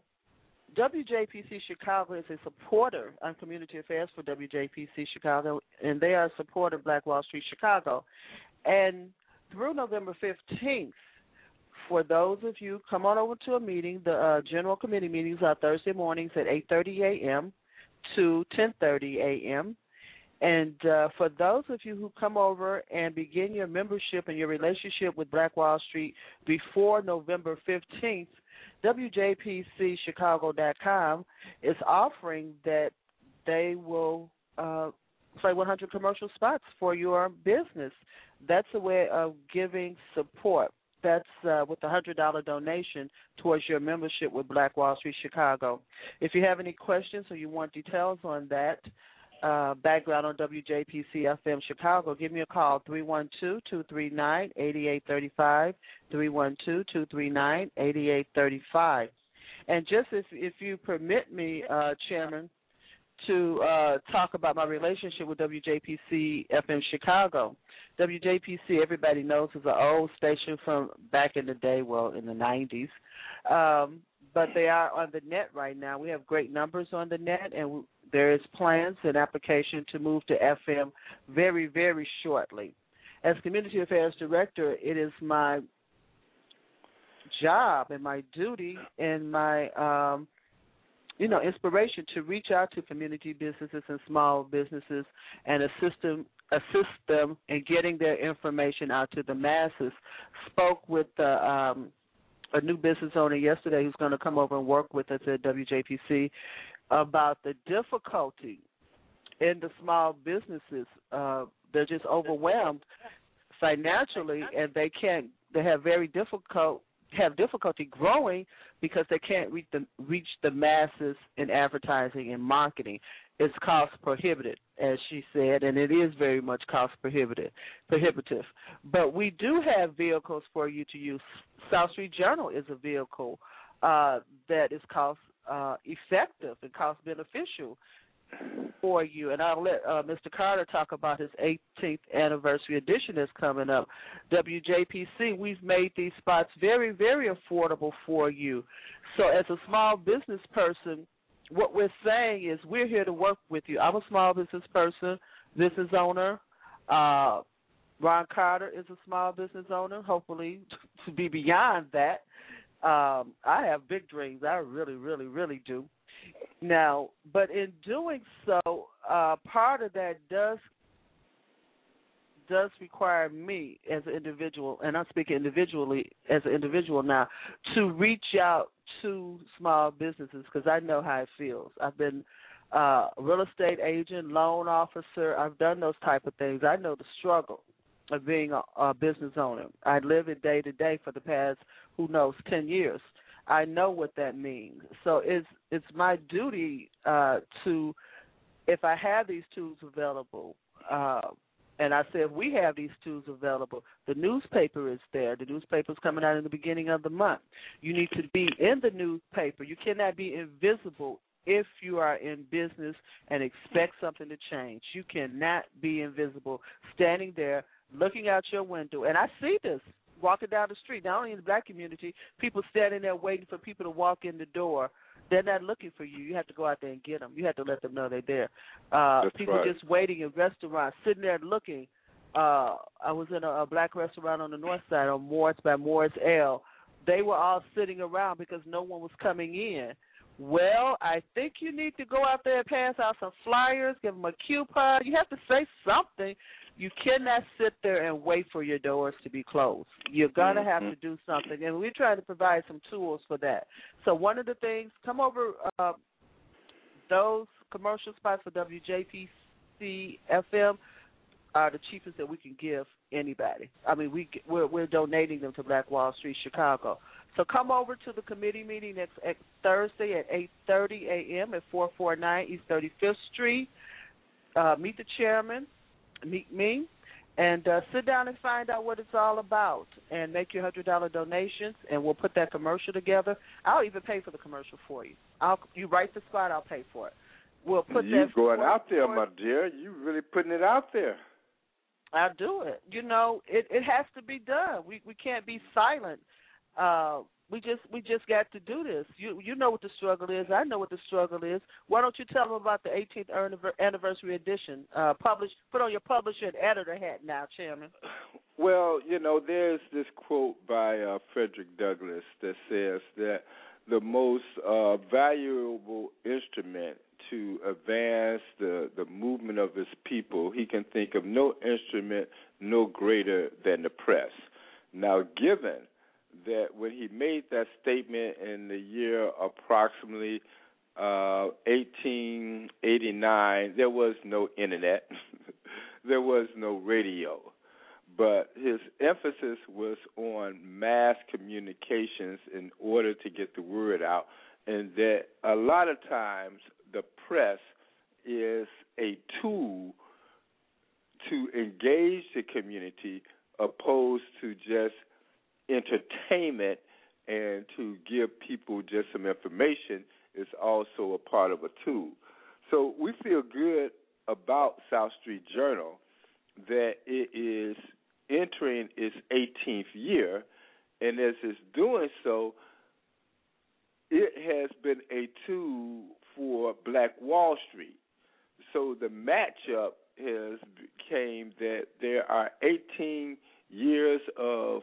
WJPC Chicago is a supporter on community affairs for WJPC Chicago, and they are a supporter of Black Wall Street Chicago. And through November 15th, for those of you, come on over to a meeting. The uh, general committee meetings are Thursday mornings at 8:30 a.m. to 10:30 a.m. And uh, for those of you who come over and begin your membership and your relationship with Black Wall Street before November 15th, WJPCChicago.com is offering that they will uh, play 100 commercial spots for your business. That's a way of giving support. That's uh, with a hundred dollar donation towards your membership with Black Wall Street Chicago. If you have any questions or you want details on that, uh, background on WJPC FM Chicago, give me a call, 312-239-8835, 312-239-8835. And just if, if you permit me, uh, Chairman, to uh, talk about my relationship with WJPC FM Chicago. WJPC, everybody knows, is an old station from back in the day, well, in the 90s. Um, but they are on the net right now. We have great numbers on the net, and there is plans and application to move to FM very, very shortly. As Community Affairs Director, it is my job and my duty and my um, you know, inspiration to reach out to community businesses and small businesses and assist them assist them in getting their information out to the masses. Spoke with uh, um, a new business owner yesterday who's going to come over and work with us at WJPC about the difficulty in the small businesses. Uh, they're just overwhelmed financially, and they can't. They have very difficult have difficulty growing because they can't reach the reach the masses in advertising and marketing. It's cost prohibitive, as she said, and it is very much cost prohibitive. Prohibitive, but we do have vehicles for you to use. South Street Journal is a vehicle uh, that is cost uh, effective and cost beneficial for you. And I'll let uh, Mr. Carter talk about his 18th anniversary edition that's coming up. WJPC, we've made these spots very, very affordable for you. So, as a small business person, what we're saying is we're here to work with you. I'm a small business person, business owner. Uh, Ron Carter is a small business owner, hopefully to be beyond that. Um, I have big dreams. I really, really, really do. Now, but in doing so, uh, part of that does does require me as an individual, and I'm speaking individually as an individual now, to reach out to small businesses because I know how it feels. I've been uh, real estate agent, loan officer. I've done those type of things. I know the struggle of being a, a business owner. I live it day to day for the past, who knows, ten years. I know what that means. So it's it's my duty uh, to, if I have these tools available, uh, and I say if we have these tools available, the newspaper is there. The newspaper is coming out in the beginning of the month. You need to be in the newspaper. You cannot be invisible if you are in business and expect something to change. You cannot be invisible, standing there looking out your window. And I see this walking down the street, not only in the black community, people standing there waiting for people to walk in the door. They're not looking for you. You have to go out there and get them. You have to let them know they're there. Uh, That's people right. just waiting in restaurants, sitting there looking. Uh, I was in a, a black restaurant on the north side on Morris by Morris L. They were all sitting around because no one was coming in. Well, I think you need to go out there and pass out some flyers, give them a coupon. You have to say something you cannot sit there and wait for your doors to be closed. You're gonna have to do something, and we're trying to provide some tools for that. So one of the things, come over uh, those commercial spots for WJPC FM are the cheapest that we can give anybody. I mean, we we're, we're donating them to Black Wall Street, Chicago. So come over to the committee meeting next, next Thursday at 8:30 a.m. at 449 East 35th Street. Uh, meet the chairman, meet me, and uh, sit down and find out what it's all about. And make your hundred dollar donations, and we'll put that commercial together. I'll even pay for the commercial for you. I'll you write the spot, I'll pay for it. We'll put you that going out there, for- my dear. You really putting it out there. I'll do it. You know, it it has to be done. We we can't be silent. Uh we just we just got to do this. You you know what the struggle is. I know what the struggle is. Why don't you tell them about the 18th anniversary edition? Uh publish put on your publisher and editor hat now, Chairman. Well, you know, there's this quote by uh, Frederick Douglass that says that the most uh, valuable instrument to advance the, the movement of his people, he can think of no instrument no greater than the press. Now, given that when he made that statement in the year approximately uh, 1889, there was no internet, there was no radio, but his emphasis was on mass communications in order to get the word out, and that a lot of times the press is a tool to engage the community opposed to just entertainment and to give people just some information is also a part of a tool. So we feel good about South Street Journal that it is entering its 18th year, and as it's doing so, it has been a tool for Black Wall Street. So the matchup has became that there are 18 years of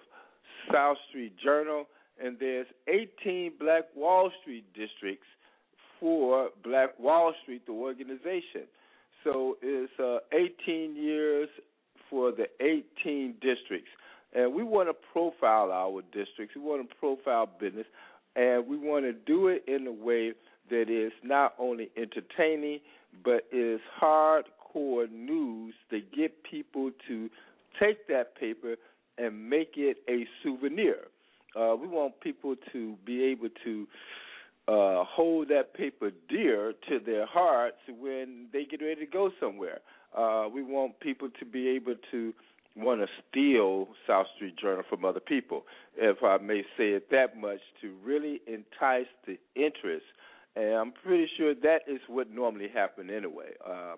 South Street Journal, and there's 18 Black Wall Street districts for Black Wall Street, the organization. So it's uh, 18 years for the 18 districts. And we want to profile our districts. We want to profile business. And we want to do it in a way that is not only entertaining, but is hardcore news to get people to take that paper and make it a souvenir. Uh, we want people to be able to uh, hold that paper dear to their hearts when they get ready to go somewhere. Uh, we want people to be able to want to steal South Street Journal from other people, if I may say it that much, to really entice the interest. And I'm pretty sure that is what normally happens anyway. Uh,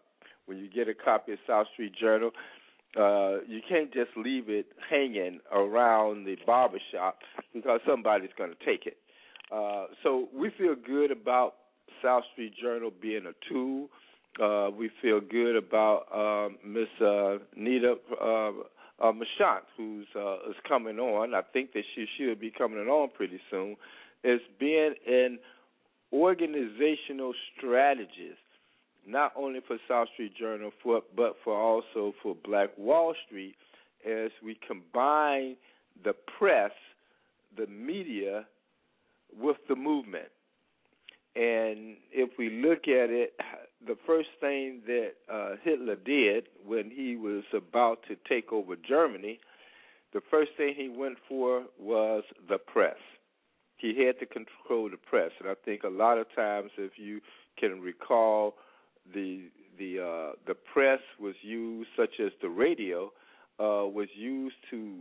when you get a copy of South Street Journal, uh, you can't just leave it hanging around the barber shop because somebody's going to take it. Uh, so we feel good about South Street Journal being a tool. Uh, we feel good about um, Miss uh, Nita uh, uh, Marchant, who's uh, is coming on. I think that she should be coming on pretty soon. Is being an organizational strategist, not only for South Street Journal, for, but for also for Black Wall Street, as we combine the press, the media, with the movement. And if we look at it, the first thing that uh, Hitler did when he was about to take over Germany, the first thing he went for was the press. He had to control the press, and I think a lot of times, if you can recall, the the uh, the press was used, such as the radio, uh, was used to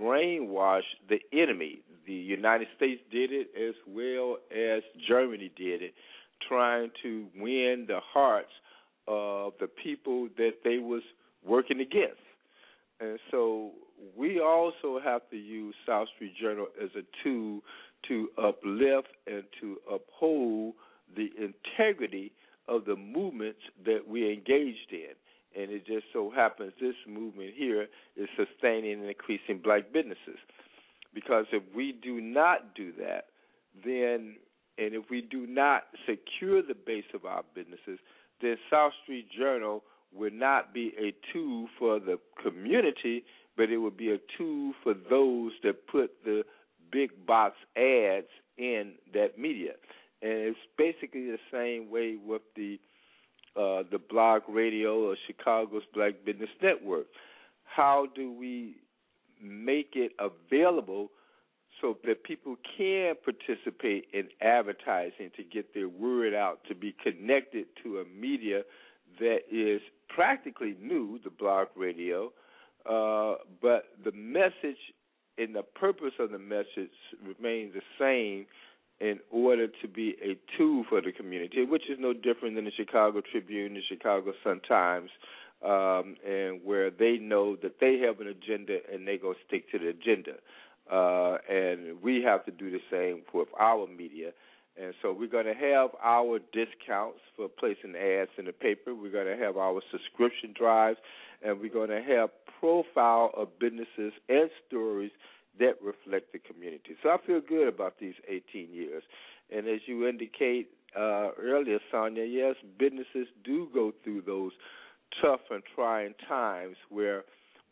brainwash the enemy. The United States did it as well as Germany did it, trying to win the hearts of the people that they was working against. And so we also have to use South Street Journal as a tool to uplift and to uphold the integrity of the movements that we engaged in and it just so happens this movement here is sustaining and increasing black businesses. Because if we do not do that, then and if we do not secure the base of our businesses, then South Street Journal would not be a tool for the community, but it would be a tool for those that put the big box ads in that media. And it's basically the same way with the uh, the blog radio or Chicago's Black Business Network. How do we make it available so that people can participate in advertising to get their word out, to be connected to a media that is practically new, the blog radio, uh, but the message and the purpose of the message remains the same in order to be a tool for the community, which is no different than the Chicago Tribune, the Chicago Sun Times, um, and where they know that they have an agenda and they go stick to the agenda. Uh, and we have to do the same with our media. And so we're going to have our discounts for placing ads in the paper. We're going to have our subscription drives, and we're going to have profile of businesses and stories that reflect the community. So I feel good about these 18 years. And as you indicate uh, earlier, Sonia, yes, businesses do go through those tough and trying times where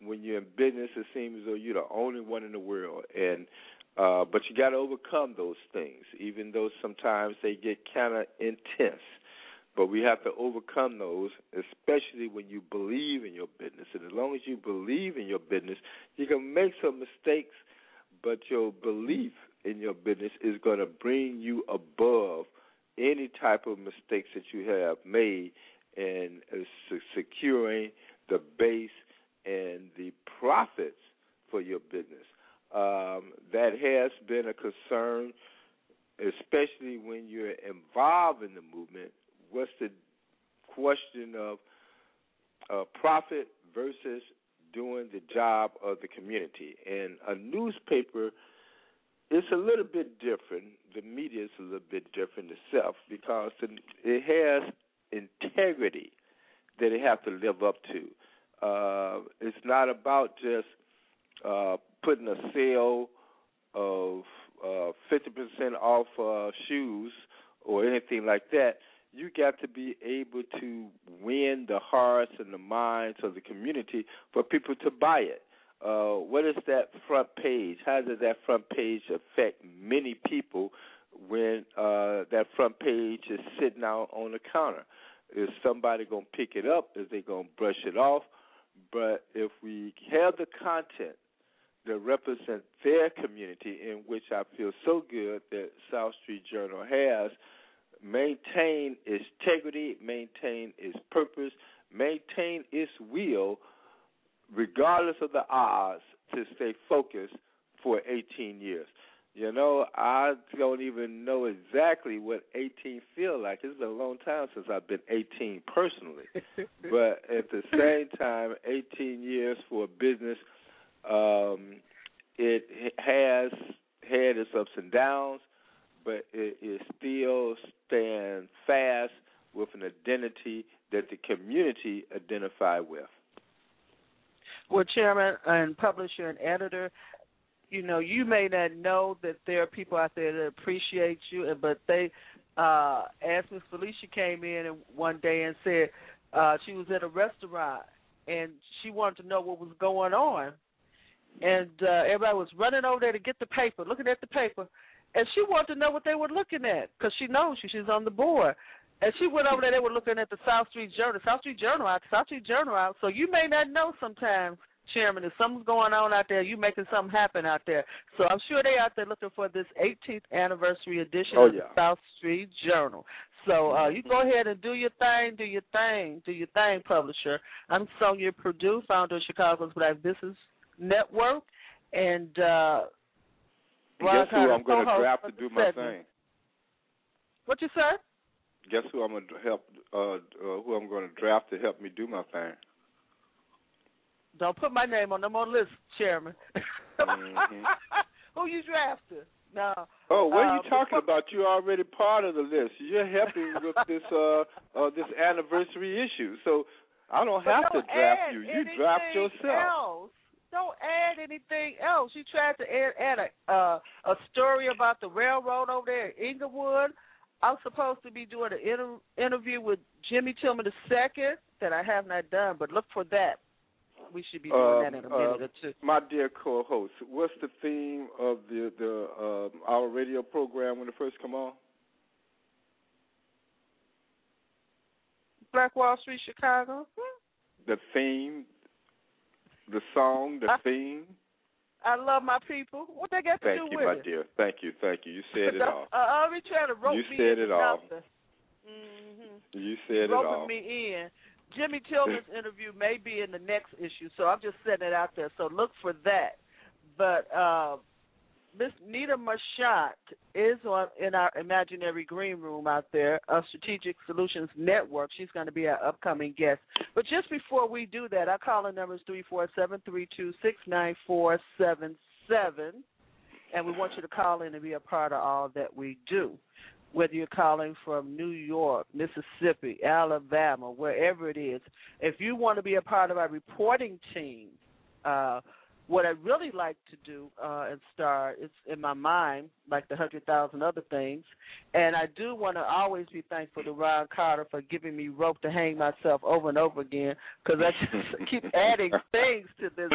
when you're in business, it seems as though you're the only one in the world. And Uh, but you got to overcome those things, even though sometimes they get kind of intense. But we have to overcome those, especially when you believe in your business. And as long as you believe in your business, you can make some mistakes, but your belief in your business is going to bring you above any type of mistakes that you have made in securing the base and the profits for your business. Um, that has been a concern, especially when you're involved in the movement. What's the question of uh, profit versus doing the job of the community? And a newspaper it's a little bit different. The media is a little bit different itself because it has integrity that it has to live up to. Uh, it's not about just uh, putting a sale of uh, 50% off uh, shoes or anything like that. You got to be able to win the hearts and the minds of the community for people to buy it. Uh, what is that front page? How does that front page affect many people when uh, that front page is sitting out on the counter? Is somebody going to pick it up? Is they going to brush it off? But if we have the content that represent their community, in which I feel so good that South Street Journal has, maintain its integrity, maintain its purpose, maintain its will, regardless of the odds, to stay focused for 18 years. You know, I don't even know exactly what 18 feel like. It's been a long time since I've been 18 personally. but at the same time, 18 years for a business, um, it has had its ups and downs, but it is still staying fast with an identity that the community identify with. Well, chairman and publisher and editor, you know, you may not know that there are people out there that appreciate you, but they, uh, as Miss Felicia came in one day and said uh, she was at a restaurant and she wanted to know what was going on, and uh, everybody was running over there to get the paper, looking at the paper, and she wanted to know what they were looking at because she knows she, she's on the board. And she went over there. They were looking at the South Street Journal, South Street Journal out, South Street Journal out. So you may not know sometimes, Chairman, if something's going on out there, you making something happen out there. So I'm sure they out there looking for this 18th anniversary edition oh, of the South Street Journal. So uh, you go ahead and do your thing, do your thing, do your thing, publisher. I'm Sonia Purdue, founder of Chicago's Black Business Network, and uh, guess who I'm going to draft to do my thing? What you say? Guess who I'm going to help? Uh, uh, who I'm going to draft to help me do my thing? Don't put my name on no more list, Chairman. mm-hmm. who you drafted? No. Oh, what are you talking about? You're already part of the list. You're helping with this uh, uh this anniversary issue. So I don't have to draft you. You draft yourself. Else. Don't add anything else. You tried to add, add a uh, a story about the railroad over there in Englewood. I'm supposed to be doing an inter- interview with Jimmy Tillman II that I have not done, but look for that. We should be doing Um, that in a minute uh, or two. My dear co-host, what's the theme of the the um, our radio program when it first come on? Black Wall Street, Chicago. Hmm. The theme, the song, the I- theme. I love my people. What they got to Thank do you, with it? Thank you, my dear. Thank you, thank you. You said it all. Uh, I'll be trying to rope You me said it all. Mm-hmm. You said it roping all. me in. Jimmy Tillman's interview may be in the next issue, so I'm just setting it out there. So look for that. But uh, Miss Nita Marchant is on in our imaginary green room out there of Strategic Solutions Network. She's going to be our upcoming guest. But just before we do that, our calling number is three four seven three two six nine four seven seven, and we want you to call in and be a part of all that we do whether you're calling from New York, Mississippi, Alabama, wherever it is, if you want to be a part of our reporting team, uh, what I really like to do uh, and start is in my mind, like the hundred thousand other things, and I do want to always be thankful to Ron Carter for giving me rope to hang myself over and over again because I just keep adding things to this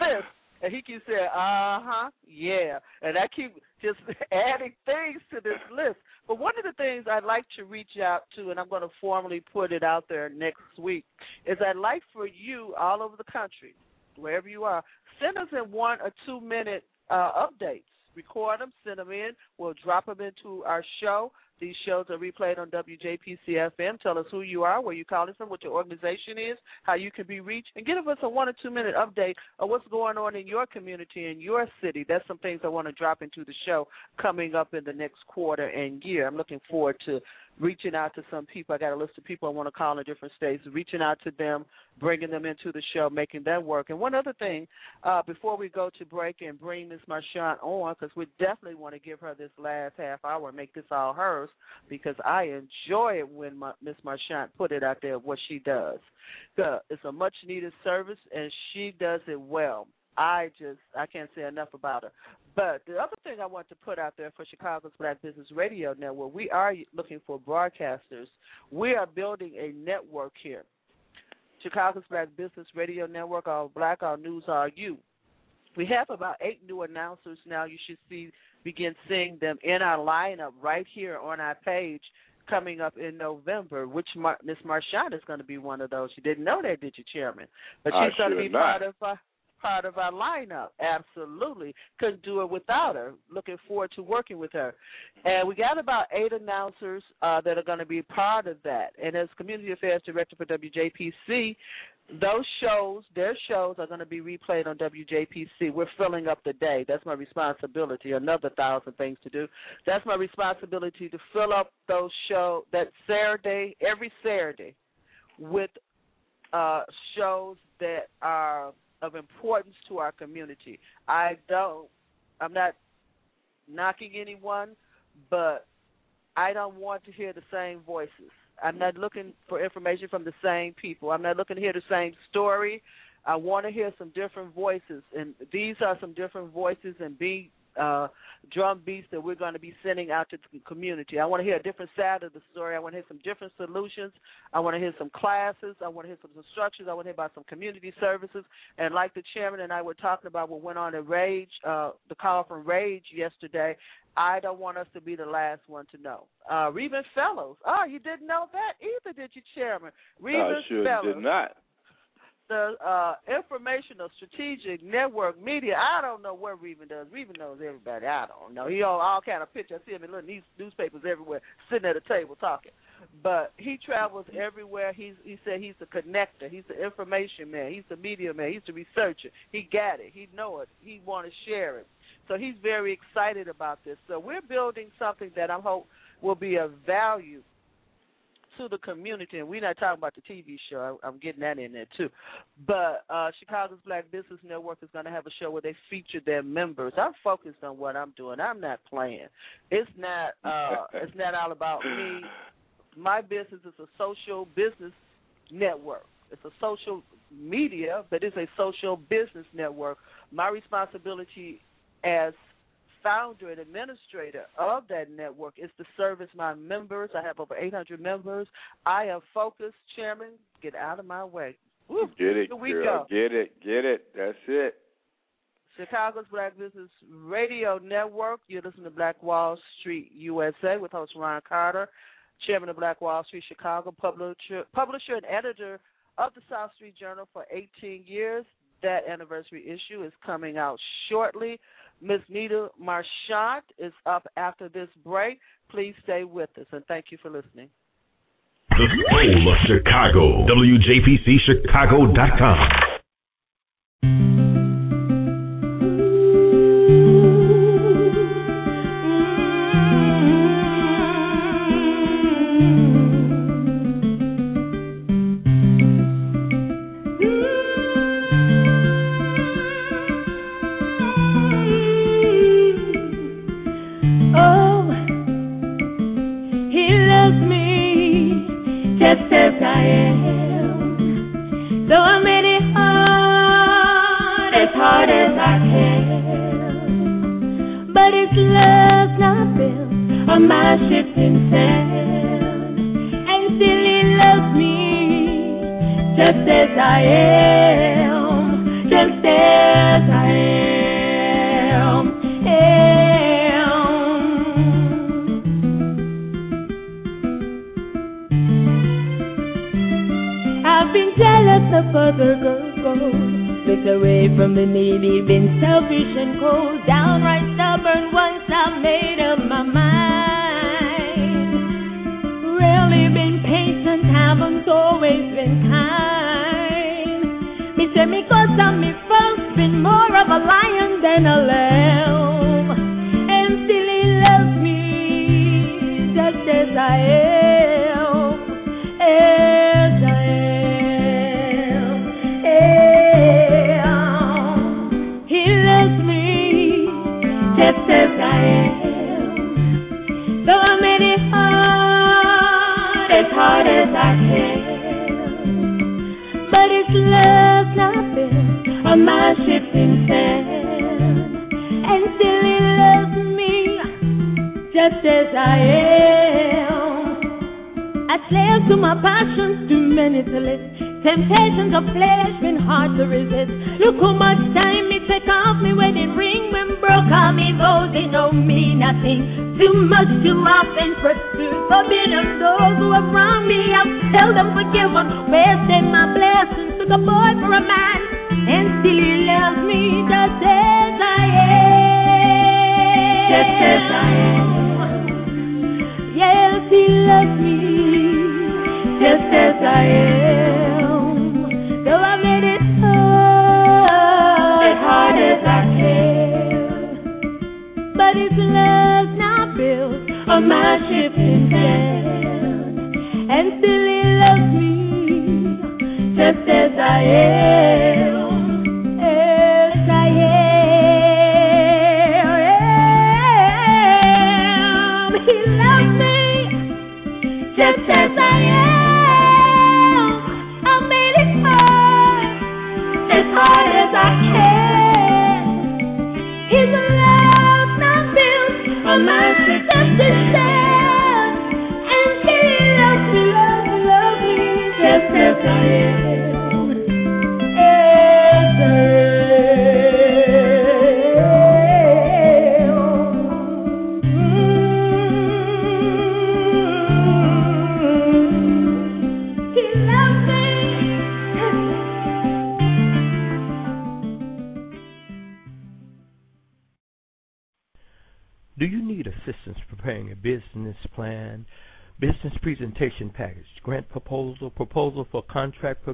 list And he keeps saying, uh huh, yeah. And I keep just adding things to this list. But one of the things I'd like to reach out to, and I'm going to formally put it out there next week, is I'd like for you all over the country, wherever you are, send us in one or two minute uh, updates. Record them, send them in. We'll drop them into our show. These shows are replayed on WJPC FM. Tell us who you are, where you're calling from, what your organization is, how you can be reached, and give us a one or two minute update of what's going on in your community, in your city. That's some things I want to drop into the show coming up in the next quarter and year. I'm looking forward to reaching out to some people. I got a list of people I want to call in different states, reaching out to them, bringing them into the show, making that work. And one other thing, uh, before we go to break and bring Miss Marchant on, because we definitely want to give her this last half hour and make this all hers, because I enjoy it when Miss Marchant put it out there what she does. It's a much needed service, and she does it well. I just I can't say enough about her. But the other thing I want to put out there for Chicago's Black Business Radio Network, we are looking for broadcasters. We are building a network here. Chicago's Black Business Radio Network, All Black, All News, All You. We have about eight new announcers now. You should see begin seeing them in our lineup right here on our page coming up in November, which Mar- Miss Marchant is going to be one of those. You didn't know that, did you, Chairman? But she's going to be not. part of. Uh, part of our lineup. Absolutely. Couldn't do it without her. Looking forward to working with her. And we got about eight announcers uh, that are going to be part of that. And as Community Affairs Director for WJPC, those shows, their shows are going to be replayed on WJPC. We're filling up the day. That's my responsibility. Another thousand things to do. That's my responsibility to fill up those shows that Saturday, every Saturday, with uh, shows that are of importance to our community. I don't I'm not knocking anyone, but I don't want to hear the same voices. I'm not looking for information from the same people. I'm not looking to hear the same story. I want to hear some different voices, and these are some different voices and be uh, drum beats that we're going to be sending out to the community. I want to hear a different side of the story. I want to hear some different solutions. I want to hear some classes. I want to hear some instructions. I want to hear about some community services. And like the chairman and I were talking about what went on at Rage, uh, the call from Rage yesterday, I don't want us to be the last one to know. Uh, Reuben Fellows. Oh, you didn't know that either, did you, Chairman? Reuben I sure Fellows. did not the uh, informational strategic network media. I don't know what Reuben does. Reuben knows everybody. I don't know. He all, all kind of pictures. I see him in little newspapers everywhere, sitting at a table talking. But he travels everywhere. He's he said he's the connector. He's the information man. He's the media man. He's the researcher. He got it. He know it. He want to share it. So he's very excited about this. So we're building something that I hope will be of value to the community, and we're not talking about the TV show. I'm getting that in there too. But uh, Chicago's Black Business Network is going to have a show where they feature their members. I'm focused on what I'm doing. I'm not playing. It's not. Uh, it's not all about me. My business is a social business network. It's a social media, but it's a social business network. My responsibility as founder and administrator of that network is to service my members. I have over 800 members. I am focused, Chairman. Get out of my way. Woo, get it, girl. Go. Get it, get it. That's it. Chicago's Black Business Radio Network. You're listening to Black Wall Street USA with host Ron Carter, chairman of Black Wall Street Chicago, publisher, publisher and editor of the South Street Journal for 18 years. That anniversary issue is coming out shortly. Ms. Nita Marchant is up after this break. Please stay with us, and thank you for listening. The Soul of Chicago, WJPCChicago.com.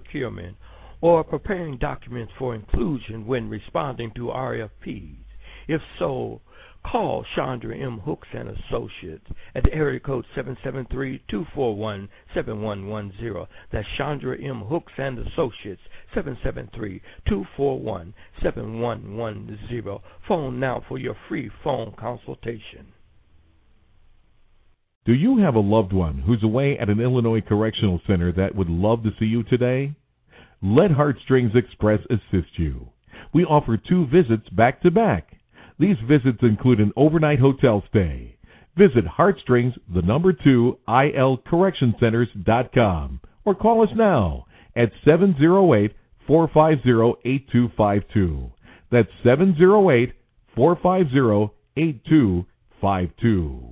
procurement, or preparing documents for inclusion when responding to RFPs? If so, call Chandra M. Hooks and Associates at the area code 773-241-7110. That's Chandra M. Hooks and Associates, 773-241-7110. Phone now for your free phone consultation. Do you have a loved one who's away at an Illinois correctional center that would love to see you today? Let Heartstrings Express assist you. We offer two visits back to back. These visits include an overnight hotel stay. Visit Heartstrings, the number two, ilcorrectioncenters.com or call us now at 708 450 8252. That's 708 450 8252.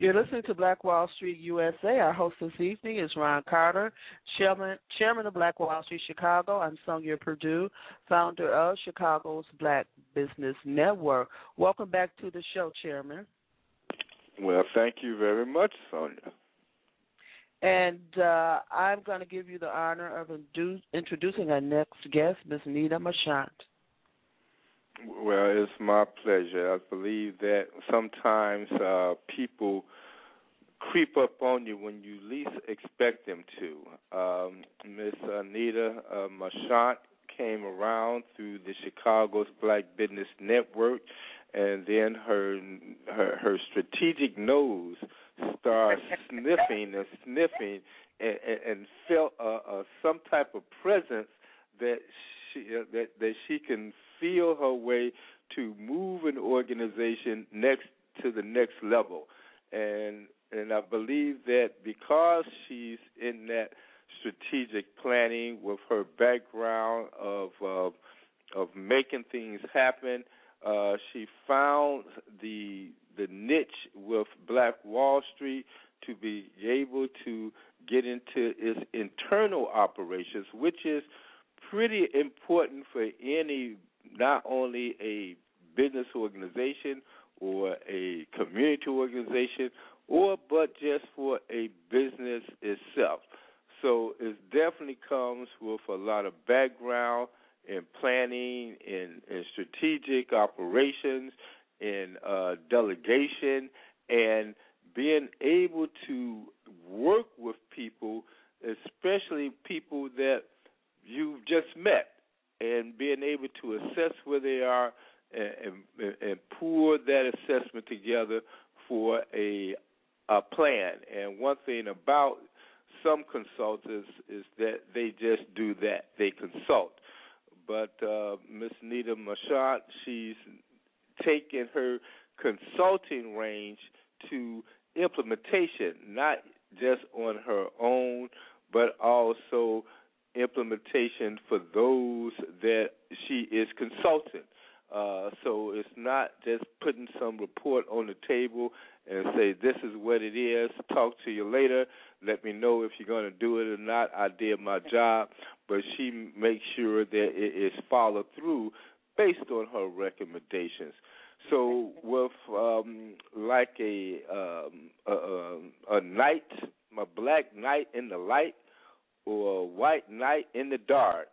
You're listening to Black Wall Street USA. Our host this evening is Ron Carter, chairman, chairman of Black Wall Street Chicago. I'm Sonia Purdue, founder of Chicago's Black Business Network. Welcome back to the show, Chairman. Well, thank you very much, Sonia. And uh, I'm going to give you the honor of introducing our next guest, Ms. Nita Marchant. Well, it's my pleasure. I believe that sometimes uh, people creep up on you when you least expect them to. Um, Miss Anita uh, Marchant came around through the Chicago's Black Business Network, and then her her, her strategic nose started sniffing and sniffing, and, and, and felt uh, uh, some type of presence that she uh, that that she can feel her way to move an organization next to the next level. And and I believe that because she's in that strategic planning with her background of uh, of making things happen Uh, she found the the niche with Black Wall Street to be able to get into its internal operations, which is pretty important for any not only a business organization or a community organization or but just for a business itself. So it definitely comes with a lot of background in planning, in, in strategic operations, in uh, delegation, and being able to work with people, especially people that you've just met, and being able to assess where they are and, and, and pour that assessment together for a a plan. And one thing about some consultants is that they just do that. They consult. But uh, Miss Nita Marchant, she's taken her consulting range to implementation, not just on her own, but also implementation for those that she is consulting. Uh, so it's not just putting some report on the table and say this is what it is. Talk to you later. Let me know if you're going to do it or not. I did my job, but she makes sure that it is followed through based on her recommendations. So with um, like a, um, a, a a knight, a black knight in the light, or a white knight in the dark,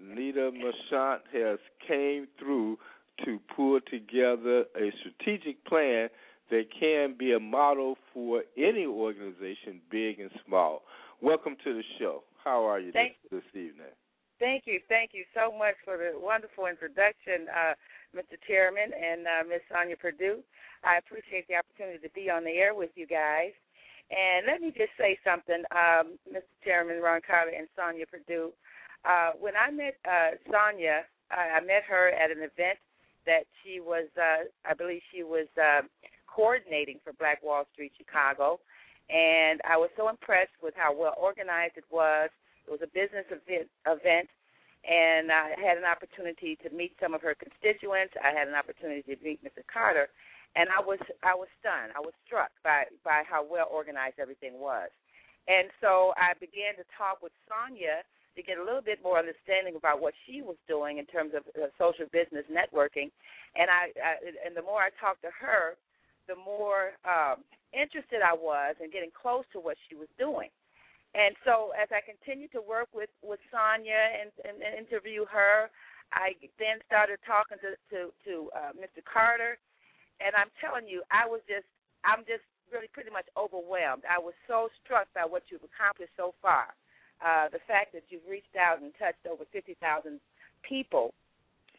Nita Marchant has came through to pull together a strategic plan that can be a model for any organization, big and small. Welcome to the show. How are you this, this evening? Thank you, thank you so much for the wonderful introduction, uh, Mr. Chairman and uh, Ms. Sonia Perdue. I appreciate the opportunity to be on the air with you guys. And let me just say something, um, Mr. Chairman Ron Carter and Sonia Perdue. Uh, when I met uh, Sonia, I, I met her at an event that she was, uh, I believe she was uh, coordinating for Black Wall Street Chicago, and I was so impressed with how well organized it was. It was a business event, event and I had an opportunity to meet some of her constituents. I had an opportunity to meet Mr. Carter, and I was I was stunned. I was struck by by how well organized everything was. And so I began to talk with Sonia to get a little bit more understanding about what she was doing in terms of uh, social business networking. And I, I and the more I talked to her, the more um, interested I was in getting close to what she was doing. And so as I continued to work with with Sonia and, and, and interview her, I then started talking to to, to uh, Mr. Carter, and I'm telling you, I was just I'm just really pretty much overwhelmed. I was so struck by what you've accomplished so far uh, the fact that you've reached out and touched over 50,000 people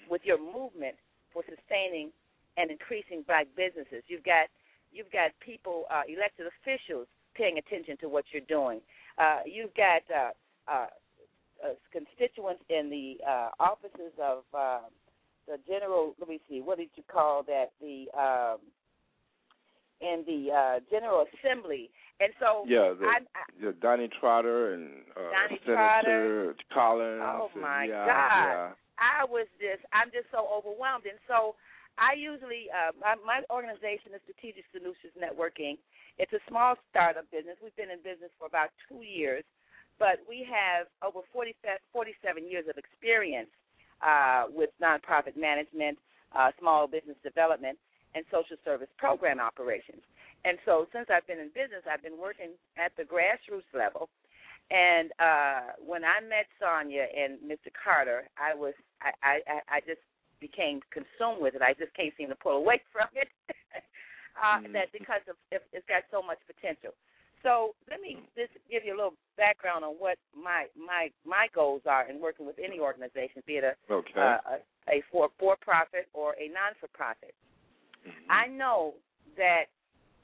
with your movement for sustaining and increasing black businesses. You've got you've got people, uh, elected officials, paying attention to what you're doing. Uh, you've got uh, uh, uh, constituents in the uh, offices of uh, the general. Let me see. What did you call that? The um, in the uh, General Assembly. And so yeah, the, I, I, the Donne Trotter and uh, Donne Senator Trotter. Collins. Oh and, my yeah, God! Yeah. I was just I'm just so overwhelmed, and so I usually uh, my, my organization is Strategic Solutions Networking. It's a small startup business. We've been in business for about two years, but we have over 40, 47 years of experience uh, with nonprofit management, uh, small business development, and social service program operations. And so since I've been in business, I've been working at the grassroots level. And uh when I met Sonia and Mr. Carter, I was I, I, I just became consumed with it. I just can't seem to pull away from it. uh mm. that because of it, it's got so much potential. So let me just give you a little background on what my my my goals are in working with any organization, be it a okay. uh, a, a for for profit or a non for profit. Mm-hmm. I know that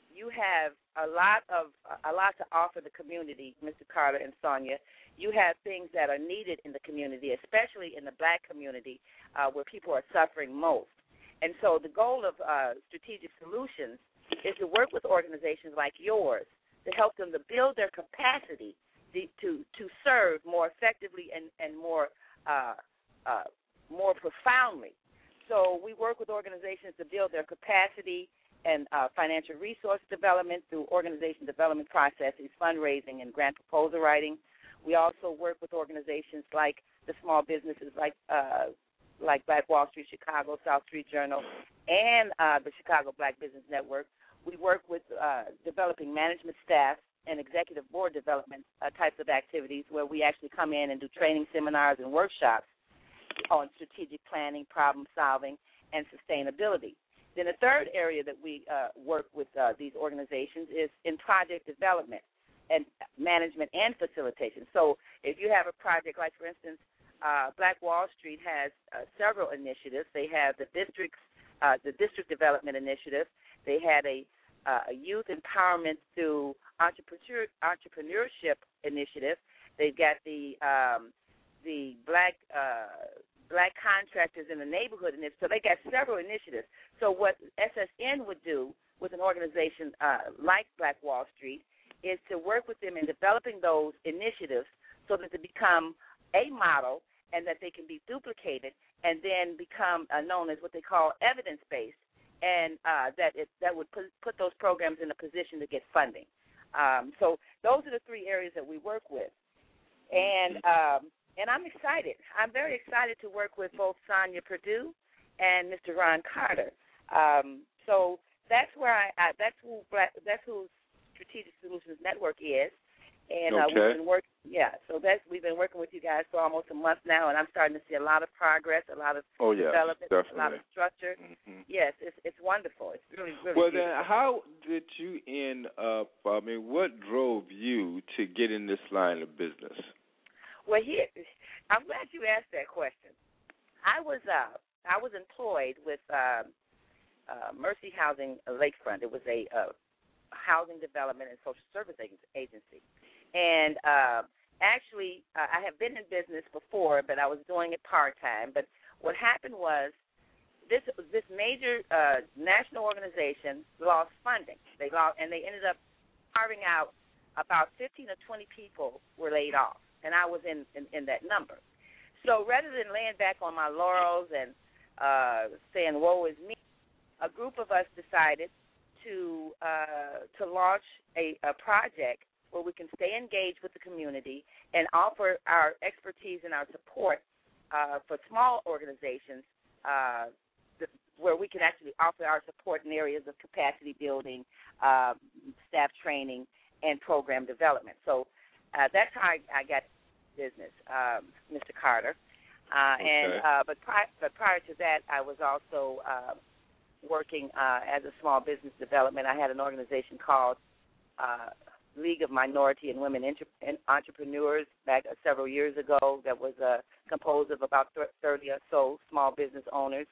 you have a lot of a lot to offer the community, Mr. Carter and Sonia. You have things that are needed in the community, especially in the black community, uh, where people are suffering most. And so, the goal of uh, strategic solutions is to work with organizations like yours to help them to build their capacity to to, serve more effectively and and more uh, uh, more profoundly so we work with organizations to build their capacity and uh, financial resource development through organization development processes, fundraising, and grant proposal writing. We also work with organizations like the small businesses like uh, like Black Wall Street Chicago, South Street Journal, and uh, the Chicago Black Business Network. We work with uh, developing management staff and executive board development uh, types of activities where we actually come in and do training seminars and workshops on strategic planning, problem solving, and sustainability. Then the third area that we uh, work with uh, these organizations is in project development and management and facilitation. So if you have a project like, for instance, uh, Black Wall Street has uh, several initiatives. They have the district's uh, the district development initiative. They had a, uh, youth empowerment through entrepreneur, entrepreneurship initiative. They've got the um, the black uh, black contractors in the neighborhood initiative. So they got several initiatives. So what SSN would do with an organization uh, like Black Wall Street is to work with them in developing those initiatives so that they become a model and that they can be duplicated and then become uh, known as what they call evidence based, and uh, that it, that would put, put those programs in a position to get funding. Um, so those are the three areas that we work with, and um, and I'm excited. I'm very excited to work with both Sonia Perdue and Mr. Ron Carter. Um, so that's where I, I that's who that's who Strategic Solutions Network is, and uh, we've been working. Yeah, so that's we've been working with you guys for almost a month now, and I'm starting to see a lot of progress, a lot of oh, yeah, development, definitely. a lot of structure. Mm-hmm. Yes, it's it's wonderful. It's really really. Well, beautiful. then, how did you end up? I mean, what drove you to get in this line of business? Well, here, I'm glad you asked that question. I was uh I was employed with uh, uh, Mercy Housing Lakefront. It was a uh, housing development and social service agency, and uh, actually, uh, I have been in business before, but I was doing it part time. But what happened was this this major uh, national organization lost funding. They lost, and they ended up carving out about 15 or 20 people were laid off, and I was in in, in that number. So rather than laying back on my laurels and uh, saying "woe is me," a group of us decided to uh, to launch a, a project where we can stay engaged with the community and offer our expertise and our support uh, for small organizations uh, th- where we can actually offer our support in areas of capacity building, uh, staff training, and program development. So uh, that's how I, I got business, um, Mr. Carter. Uh, Okay. And uh, but pri- but prior to that, I was also uh, working uh, as a small business development. I had an organization called uh, League of Minority and Women and Entrepreneurs back uh, several years ago. That was uh, composed of about 30 or so small business owners,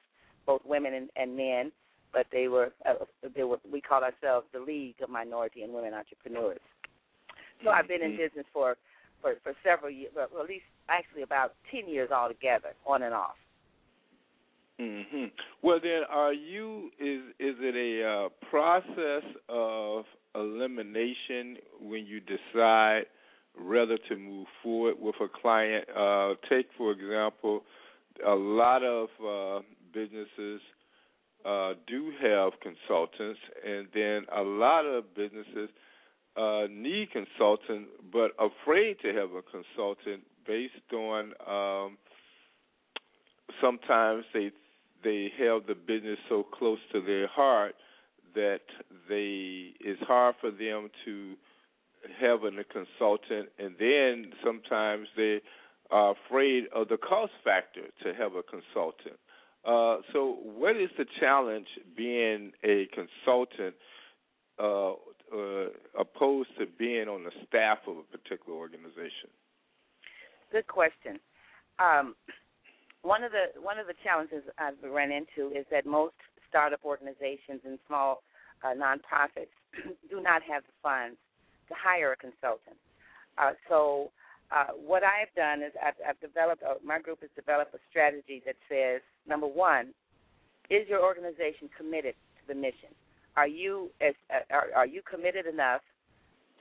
both women and, and men. But they were uh, they were we call ourselves the League of Minority and Women Entrepreneurs. So I've been in Mhm. business for for for several years, well, at least actually about 10 years altogether, on and off. Hmm Well, then, are you? Is is it a uh, process of elimination when you decide whether to move forward with a client? Uh, take for example, a lot of uh, businesses uh, do have consultants, and then a lot of businesses uh, need consultant, but afraid to have a consultant based on um, sometimes they they have the business so close to their heart that they it's hard for them to have a consultant, and then sometimes they are afraid of the cost factor to have a consultant. Uh, so, what is the challenge being a consultant uh, uh, opposed to being on the staff of a particular organization? Good question. Um, one of the one of the challenges I've run into is that most startup organizations and small uh, nonprofits do not have the funds to hire a consultant. Uh, so uh, what I've done is I've, I've developed uh, my group has developed a strategy that says number one, is your organization committed to the mission? Are you as uh, are, are you committed enough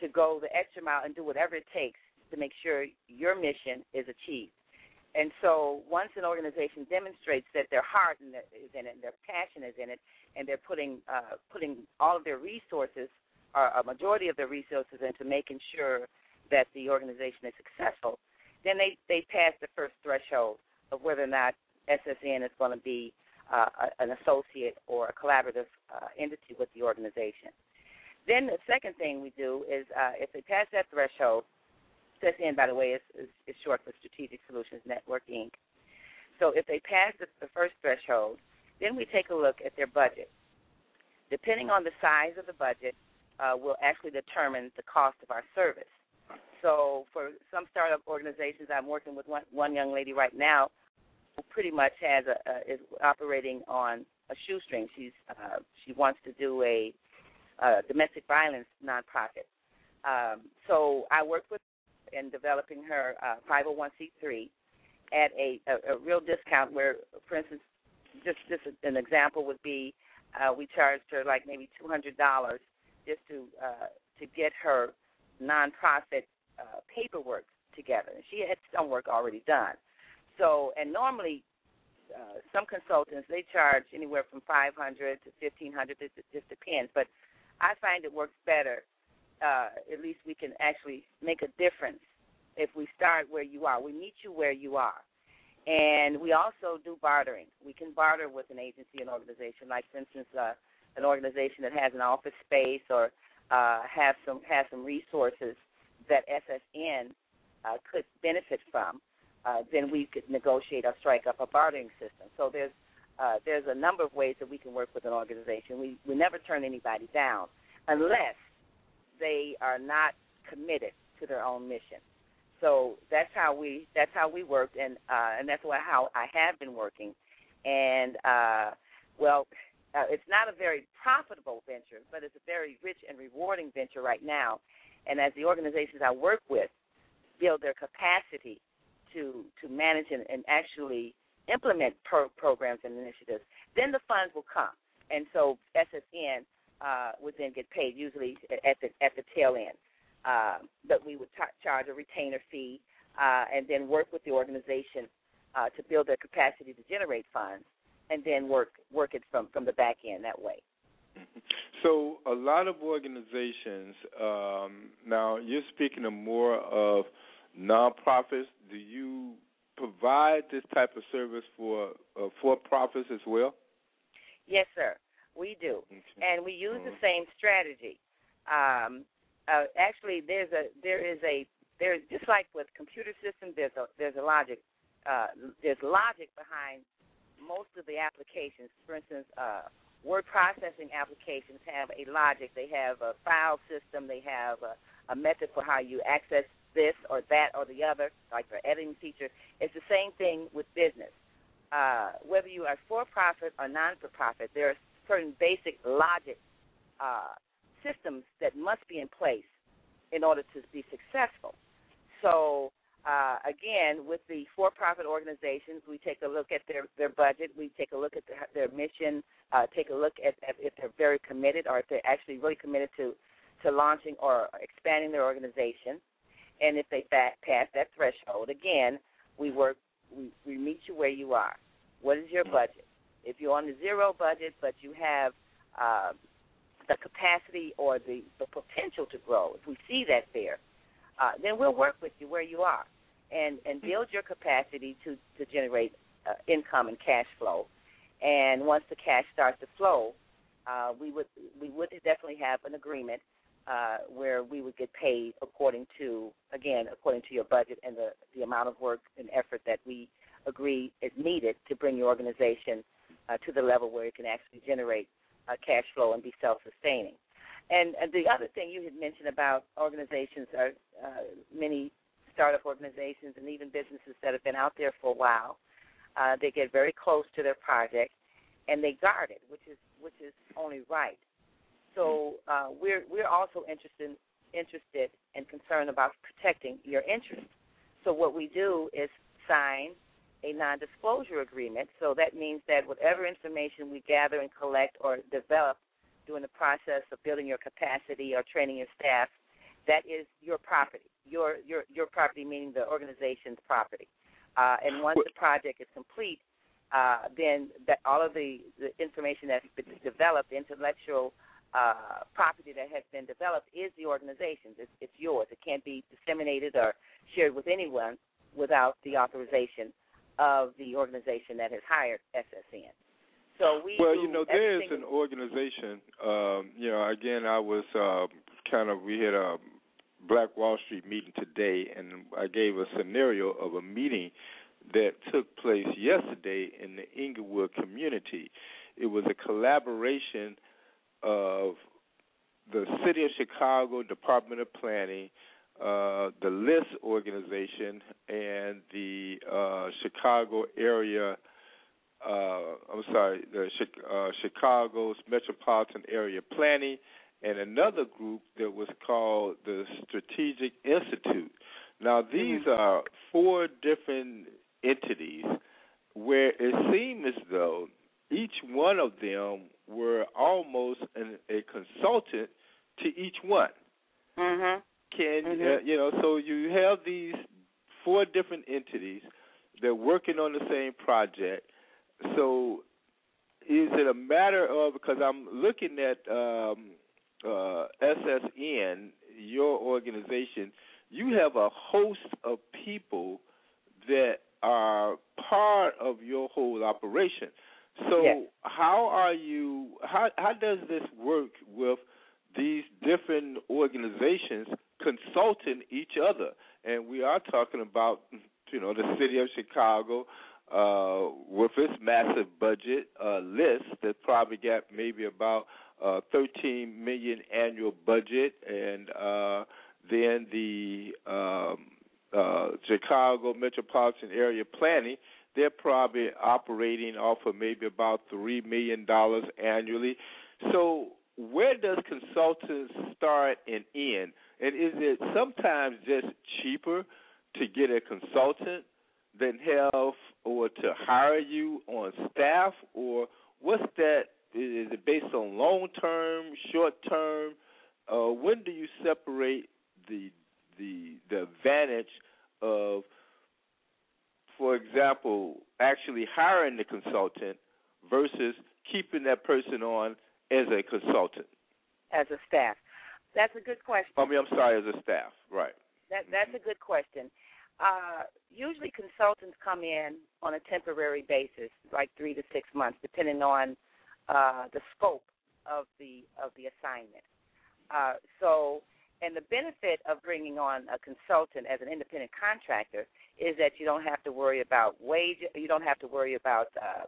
to go the extra mile and do whatever it takes to make sure your mission is achieved? And so once an organization demonstrates that their heart is in it, and their passion is in it, and they're putting uh, putting all of their resources, or a majority of their resources, into making sure that the organization is successful, then they they pass the first threshold of whether or not SSN is going to be uh, an associate or a collaborative uh, entity with the organization. Then the second thing we do is uh, if they pass that threshold, SSN, by the way, is, is, is short for Strategic Solutions Network, Inc. So if they pass the, the first threshold, then we take a look at their budget. Depending on the size of the budget, uh, will actually determine the cost of our service. So for some startup organizations, I'm working with one, one young lady right now who pretty much has a, a is operating on a shoestring. She's uh, she wants to do a, a domestic violence nonprofit. Um, so I worked with in developing her uh, 501c3 at a, a, a real discount. Where, for instance, just just an example would be uh, we charged her like maybe two hundred dollars just to uh, to get her nonprofit uh, paperwork together. And she had some work already done. So, and normally, uh, some consultants they charge anywhere from five hundred to fifteen hundred. It just depends. But I find it works better. Uh, at least we can actually make a difference if we start where you are. We meet you where you are. And we also do bartering. We can barter with an agency, an organization, like for instance, uh, an organization that has an office space or uh, have some has some resources that SSN uh, could benefit from, uh, then we could negotiate or strike up a bartering system. So there's uh, there's a number of ways that we can work with an organization. We we never turn anybody down unless they are not committed to their own mission. So that's how we that's how we worked, and uh, and that's why how I have been working. And uh, well, uh, it's not a very profitable venture, but it's a very rich and rewarding venture right now. And as the organizations I work with build their capacity to to manage and, and actually implement pro- programs and initiatives, then the funds will come. And so SSN uh, would then get paid usually at the at the tail end. Uh, but we would t- charge a retainer fee uh, and then work with the organization uh, to build their capacity to generate funds and then work work it from from the back end that way. So a lot of organizations um, now you're speaking of more of nonprofits. Do you provide this type of service for uh, for profits as well? Yes, sir. We do, okay. and we use the same strategy. Um, uh, actually, there's a there is a there's just like with computer systems. There's a there's a logic. Uh, there's logic behind most of the applications, for instance, uh, word processing applications have a logic. They have a file system. They have a, a method for how you access this or that or the other, like the editing feature. It's the same thing with business. Uh, whether you are for profit or non for profit, there are certain basic logic uh, systems that must be in place in order to be successful. So uh, again, with the for-profit organizations, we take a look at their their budget. We take a look at their, their mission. Uh, take a look at, at if they're very committed or if they're actually really committed to to launching or expanding their organization. And if they pass that threshold, again, we work. We, we meet you where you are. What is your budget? If you're on the zero budget, but you have uh, the capacity or the, the potential to grow, if we see that there, uh, then we'll work with you where you are and and build your capacity to to generate uh, income and cash flow. And once the cash starts to flow, uh, we would we would definitely have an agreement uh, where we would get paid according to again according to your budget and the the amount of work and effort that we agree is needed to bring your organization uh, to the level where it can actually generate uh, cash flow and be self-sustaining. And, and the other thing you had mentioned about organizations are uh, many startup organizations and even businesses that have been out there for a while. Uh, they get very close to their project and they guard it, which is which is only right. So uh, we're we're also interested interested and concerned about protecting your interests. So what we do is sign a non-disclosure agreement. So that means that whatever information we gather and collect or develop during the process of building your capacity or training your staff, that is your property. Your your your property meaning the organization's property. Uh, and once the project is complete, uh, then that all of the, the information that's been developed, intellectual uh, property that has been developed, is the organization's. It's, it's yours. It can't be disseminated or shared with anyone without the authorization of the organization that has hired SSN. So we well, you know, there is an organization. Um, you know, again, I was uh, kind of we had a Black Wall Street meeting today, and I gave a scenario of a meeting that took place yesterday in the Englewood community. It was a collaboration of the City of Chicago Department of Planning, uh, the LISC organization, and the uh, Chicago area. Uh, I'm sorry, the uh, Chicago's Metropolitan Area Planning, and another group that was called the Strategic Institute. Now, these mm-hmm. are four different entities where it seemed as though each one of them were almost an, a consultant to each one. Mm-hmm. Can mm-hmm. Uh, you know? So you have these four different entities. They're working on the same project. So is it a matter of because I'm looking at um, uh, SSN, your organization, you have a host of people that are part of your whole operation. So yes. how are you? How how does this work with these different organizations consulting each other? And we are talking about you know the city of Chicago uh, with its massive budget uh, LISC that probably got maybe about uh, 13 million annual budget, and uh, then the um, uh, Chicago metropolitan area planning. They're probably operating off of maybe about three million dollars annually. So where does consultants start and end? And is it sometimes just cheaper to get a consultant than have or to hire you on staff, or what's that is it based on long term, short term? Uh, when do you separate the the the advantage of, for example, actually hiring the consultant versus keeping that person on as a consultant? As a staff, that's a good question. I mean, I'm sorry, as a staff, right? That that's a good question. Uh, usually, consultants come in on a temporary basis, like three to six months, depending on uh, the scope of the of the assignment. Uh, so, and the benefit of bringing on a consultant as an independent contractor is that you don't have to worry about wage, you don't have to worry about uh,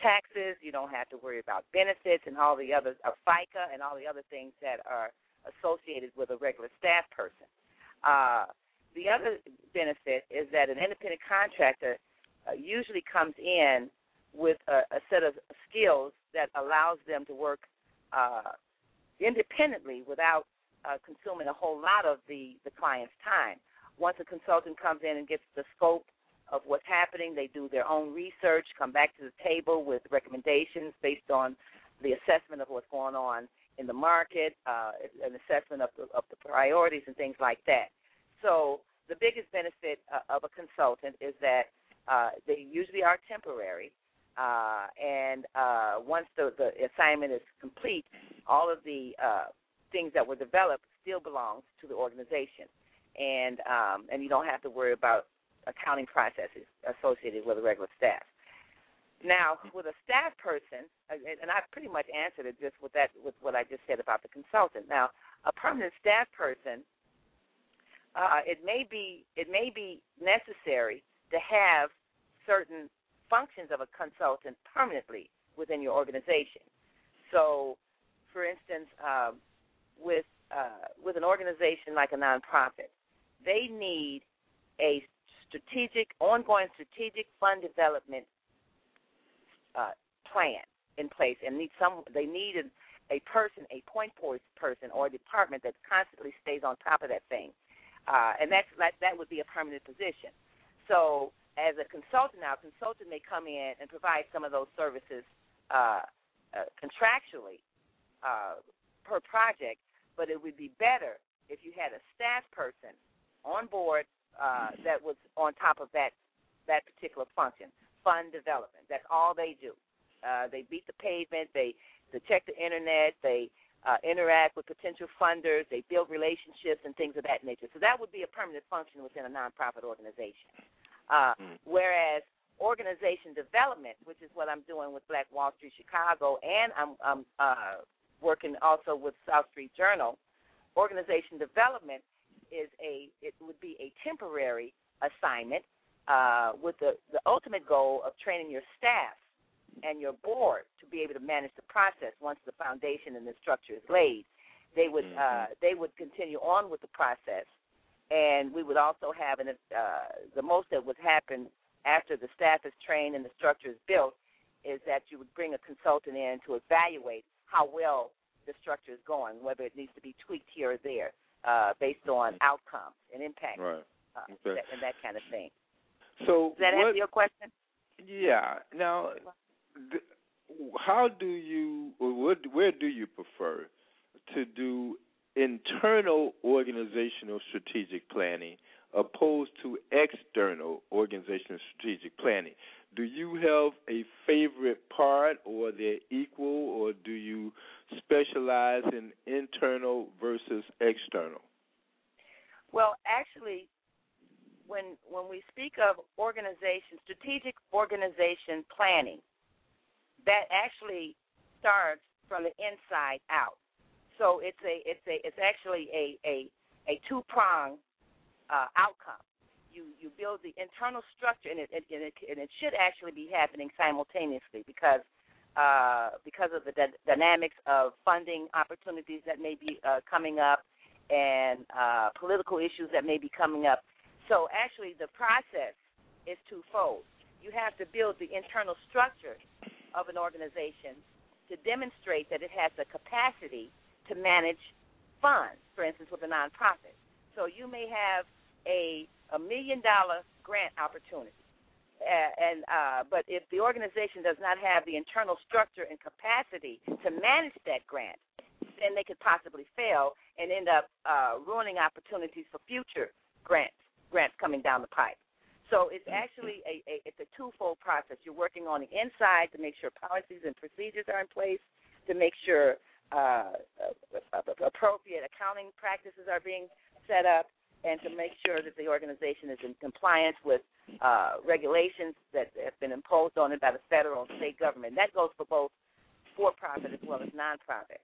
taxes, you don't have to worry about benefits and all the other uh, FICA and all the other things that are associated with a regular staff person. Uh, the other benefit is that an independent contractor uh, usually comes in with a, a set of skills that allows them to work uh, independently without uh, consuming a whole lot of the, the client's time. Once a consultant comes in and gets the scope of what's happening, they do their own research, come back to the table with recommendations based on the assessment of what's going on in the market, uh, an assessment of the, of the priorities and things like that. So the biggest benefit uh, of a consultant is that uh, they usually are temporary uh, and uh, once the, the assignment is complete, all of the uh, things that were developed still belongs to the organization, and um, and you don't have to worry about accounting processes associated with a regular staff. Now, with a staff person, and I pretty much answered it just with that with what I just said about the consultant. Now, a permanent staff person, uh, it may be it may be necessary to have certain functions of a consultant permanently within your organization. So, for instance, um, with uh, with an organization like a nonprofit, they need a strategic, ongoing strategic fund development uh, plan in place, and need some. They need a, a person, a point person, or a department that constantly stays on top of that thing, uh, and that's that, that would be a permanent position. So as a consultant now, a consultant may come in and provide some of those services uh, uh, contractually uh, per project, but it would be better if you had a staff person on board uh, that was on top of that that particular function, fund development. That's all they do. Uh, they beat the pavement. They they check the internet. They uh, interact with potential funders. They build relationships and things of that nature. So that would be a permanent function within a nonprofit organization. Uh, mm. Whereas organization development, which is what I'm doing with Black Wall Street Chicago, and I'm, I'm uh, working also with South Street Journal. Organization development is a it would be a temporary assignment uh, with the the ultimate goal of training your staff and your board to be able to manage the process once the foundation and the structure is laid. They would mm-hmm. uh, they would continue on with the process, and we would also have an uh, the most that would happen after the staff is trained and the structure is built is that you would bring a consultant in to evaluate how well the structure is going, whether it needs to be tweaked here or there, uh, based on mm-hmm. outcomes and impact, right. uh, okay. that, and that kind of thing. So does that what, answer your question? Yeah. Now, how do you, or where do you prefer to do internal organizational strategic planning opposed to external organizational strategic planning? Do you have a favorite part, or they're equal, or do you specialize in internal versus external? Well, actually, when when we speak of organization, strategic organization planning, that actually starts from the inside out. So it's a it's a it's actually a a, a two prong uh, outcome. You you build the internal structure, and it, and it and it should actually be happening simultaneously because uh, because of the d- dynamics of funding opportunities that may be uh, coming up and uh, political issues that may be coming up. So actually, the process is twofold. You have to build the internal structure of an organization to demonstrate that it has the capacity to manage funds, for instance, with a nonprofit. So you may have a a million dollar grant opportunity, uh, and uh, but if the organization does not have the internal structure and capacity to manage that grant, then they could possibly fail and end up uh, ruining opportunities for future grants grants coming down the pipe. So it's actually a, a it's a twofold process. You're working on the inside to make sure policies and procedures are in place, to make sure uh, appropriate accounting practices are being set up, and to make sure that the organization is in compliance with uh, regulations that have been imposed on it by the federal and state government. That goes for both for-profit as well as non-profit.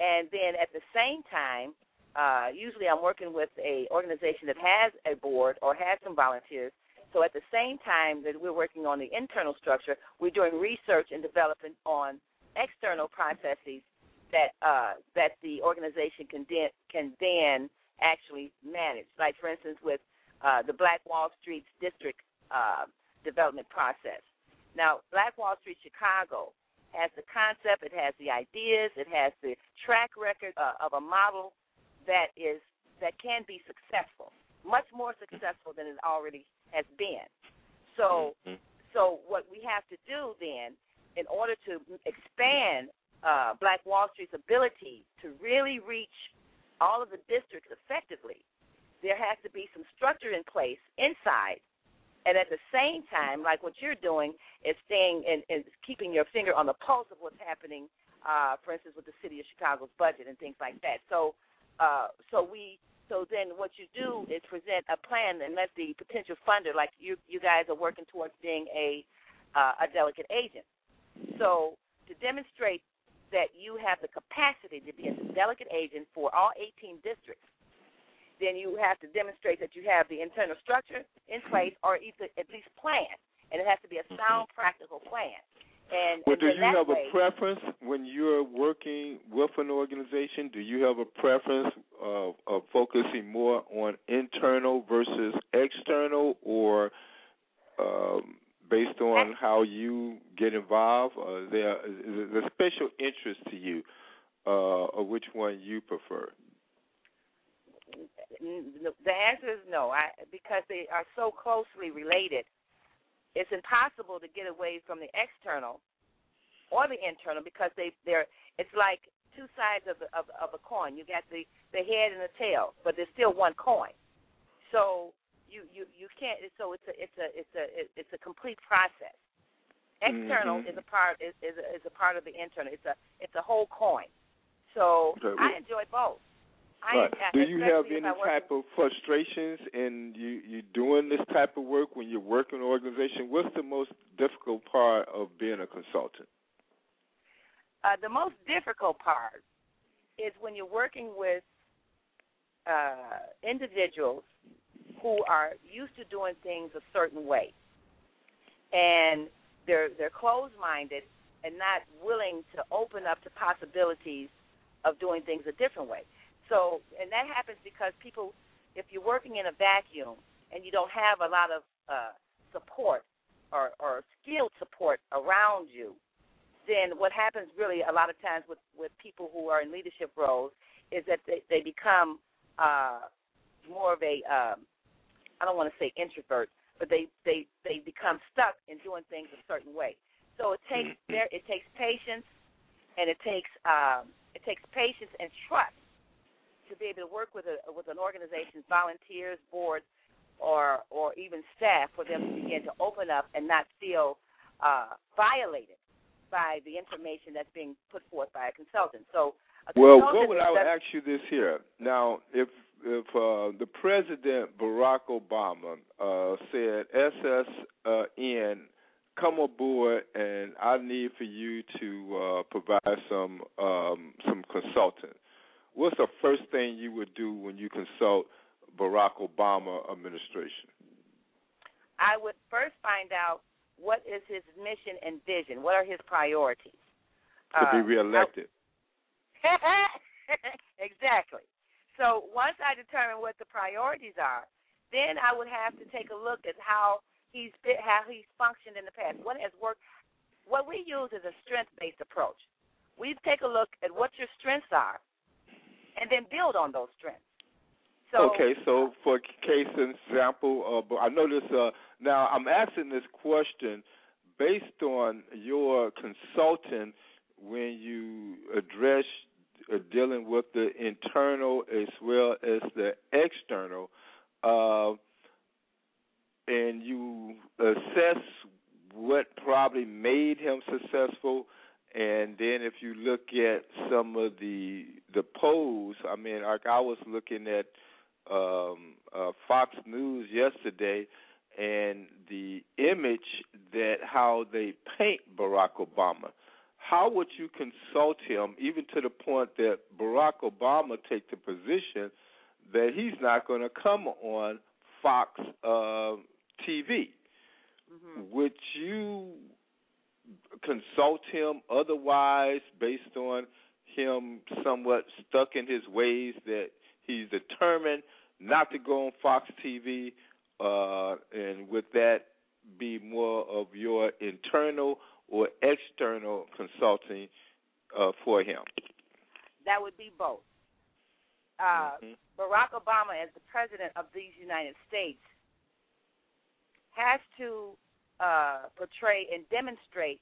And then at the same time, uh, usually I'm working with a organization that has a board or has some volunteers so at the same time that we're working on the internal structure, we're doing research and development on external processes that uh, that the organization can then can then actually manage. Like for instance, with uh, the Black Wall Street district uh, development process. Now, Black Wall Street Chicago has the concept, it has the ideas, it has the track record uh, of a model that is that can be successful, much more successful than it already has been. So, mm-hmm. so what we have to do then, in order to expand uh, Black Wall Street's ability to really reach all of the districts effectively, there has to be some structure in place inside. And at the same time, like what you're doing, is staying and, and keeping your finger on the pulse of what's happening, uh, for instance, with the city of Chicago's budget and things like that. So, uh, so we so then what you do is present a plan and let the potential funder, like you you guys are working towards being a uh, a delegate agent. So to demonstrate that you have the capacity to be a delegate agent for all 18 districts, then you have to demonstrate that you have the internal structure in place or at least plan. And it has to be a sound, practical plan. And, well, and do you have way, a preference when you're working with an organization? Do you have a preference of, of focusing more on internal versus external, or um, based on how you get involved? Or is there is there a special interest to you, uh, or which one you prefer? The answer is no, I, because they are so closely related it's impossible to get away from the external or the internal because they they're it's like two sides of the, of, of a coin. You got the the head and the tail, but there's still one coin. So you you you can't. So it's a it's a it's a it's a complete process. External Mhm. is a part is is a, is a part of the internal. It's a it's a whole coin. So Okay. I enjoy both. I, Right. Do you have any type of frustrations in you you doing this type of work when you're working in an organization? What's the most difficult part of being a consultant? uh, the most difficult part is when you're working with uh, individuals who are used to doing things a certain way, and they're they're closed-minded and not willing to open up to possibilities of doing things a different way. So, and that happens because people, if you're working in a vacuum and you don't have a lot of uh, support or, or skilled support around you, then what happens really a lot of times with with people who are in leadership roles is that they they become uh more of a um I don't want to say introvert, but they they they become stuck in doing things a certain way. So it takes there it takes patience and it takes um it takes patience and trust to be able to work with a with an organization's volunteers, board, or or even staff for them to begin to open up and not feel uh violated by the information that's being put forth by a consultant. So, a Well, consultant what would I would ask you this here? Now, if if uh, the president Barack Obama uh, said SSN come aboard and I need for you to uh, provide some um, some consulting, what's the first thing you would do when you consult Barack Obama administration? I would first find out what is his mission and vision. What are his priorities? To be Uh, reelected. exactly. So once I determine what the priorities are, then I would have to take a look at how he's been, how he's functioned in the past. What has worked? What we use is a strength-based approach. We take a look at what your strengths are, and then build on those strengths. So, okay, so for case example, uh, I notice. Uh, now I'm asking this question based on your consulting when you address uh, dealing with the internal as well as the external, uh, and you assess what probably made him successful. And then, if you look at some of the the polls, I mean, like I was looking at um, uh, Fox News yesterday, and the image that how they paint Barack Obama. How would you consult him, even to the point that Barack Obama take the position that he's not going to come on Fox uh, TV? Would you consult him otherwise, based on him somewhat stuck in his ways that he's determined not to go on Fox TV, uh, and would that be more of your internal or external consulting uh, for him? that would be both. Uh, Mhm. Barack Obama, as the president of these United States, has to uh, portray and demonstrate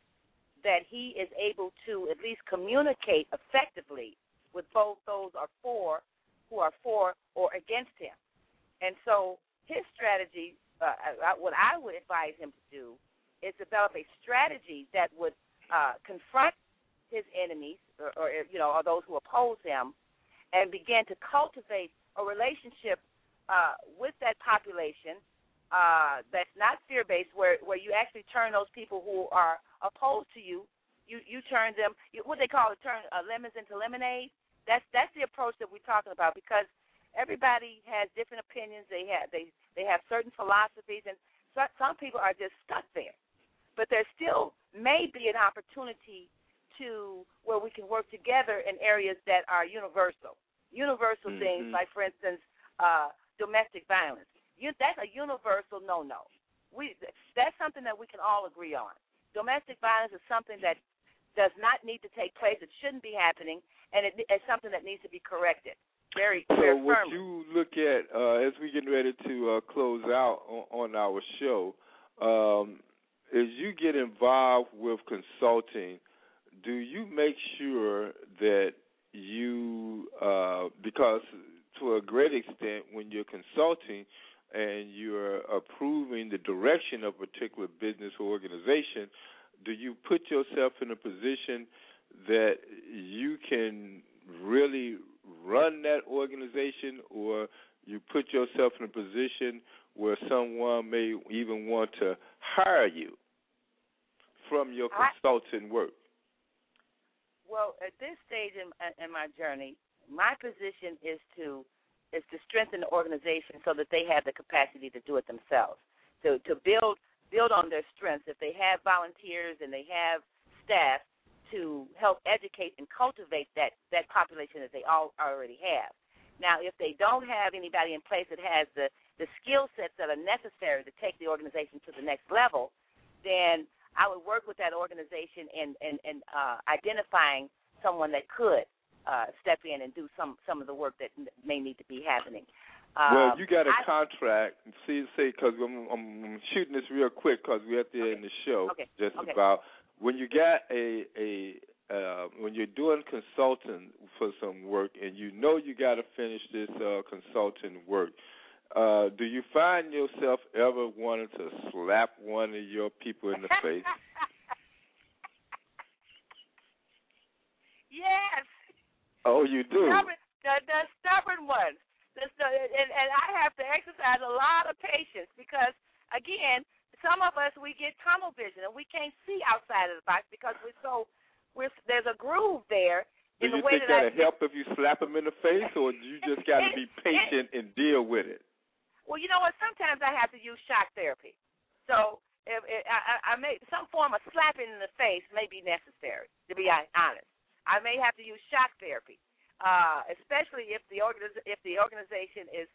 that he is able to at least communicate effectively with both those are for who are for or against him. And so his strategy, uh, what I would advise him to do, is develop a strategy that would uh, confront his enemies or, or you know or those who oppose him, and begin to cultivate a relationship uh, with that population uh, that's not fear based, where where you actually turn those people who are opposed to you, you you turn them you, what they call it, turn uh, lemons into lemonade. That's that's the approach that we're talking about because everybody has different opinions. They have they they have certain philosophies, and so, some people are just stuck there. But there still may be an opportunity to where we can work together in areas that are universal, universal Mhm. things like, for instance, uh, domestic violence. You, that's a universal no-no. We that's something that we can all agree on. Domestic violence is something that does not need to take place. It shouldn't be happening, and it, it's something that needs to be corrected. Very, So very what you look at uh, as we getting ready to uh, close out on, on our show, um, as you get involved with consulting, do you make sure that you, uh, because to a great extent, when you're consulting, and you're approving the direction of a particular business or organization, do you put yourself in a position that you can really run that organization, or you put yourself in a position where someone may even want to hire you from your consulting work? Well, at this stage in, in my journey, my position is to is to strengthen the organization so that they have the capacity to do it themselves. To to build build on their strengths. If they have volunteers and they have staff to help educate and cultivate that that population that they all already have. Now, if they don't have anybody in place that has the the skill sets that are necessary to take the organization to the next level, then I would work with that organization in in, in uh, identifying someone that could uh, step in and do some some of the work that may need to be happening. Um, well, you got a I, contract. See, say because I'm, I'm shooting this real quick because we're at the okay. end of the show. Okay. Just okay. about when you got a a uh, when you're doing consulting for some work and you know you got to finish this uh, consulting work. Uh, do you find yourself ever wanting to slap one of your people in the face? yes. Oh, you do. Stubborn, the, the stubborn ones. The, and, and I have to exercise a lot of patience because, again, some of us we get tunnel vision and we can't see outside of the box because we're so we're there's a groove there. Do in you the way think that that'll I, help if you slap them in the face, or do you just got to be patient and deal with it? Well, you know what? Sometimes I have to use shock therapy. So if, if I, I may some form of slapping in the face may be necessary. To be honest, I may have to use shock therapy, uh, especially if the organiz- if the organization is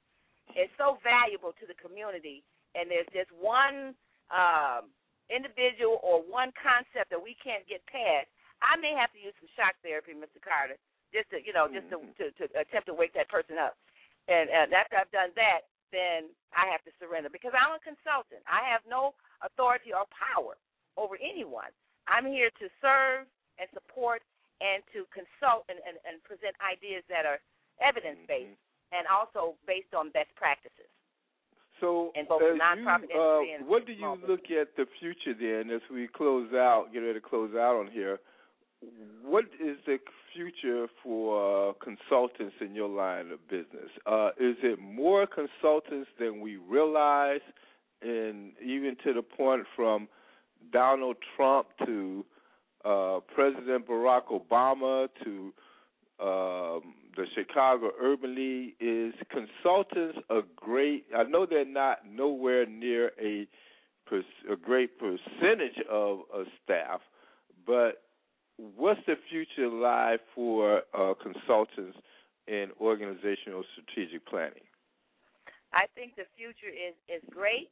is so valuable to the community, and there's just one um, individual or one concept that we can't get past. I may have to use some shock therapy, Mr. Carter, just to you know, just to to, to attempt to wake that person up. And uh, after I've done that, then I have to surrender because I'm a consultant. I have no authority or power over anyone. I'm here to serve and support and to consult and, and, and present ideas that are evidence based mm-hmm. and also based on best practices. So, in both nonprofit you, uh, and what do you look at the future then as we close out, get ready to close out on here? What is the future for uh, consultants in your line of business? Uh, is it more consultants than we realize, and even to the point from Donald Trump to uh, President Barack Obama to um, the Chicago Urban League? Is consultants a great? I know they're not nowhere near a a great percentage of a staff, but what's the future lie for uh, consultants in organizational strategic planning? I think the future is is great.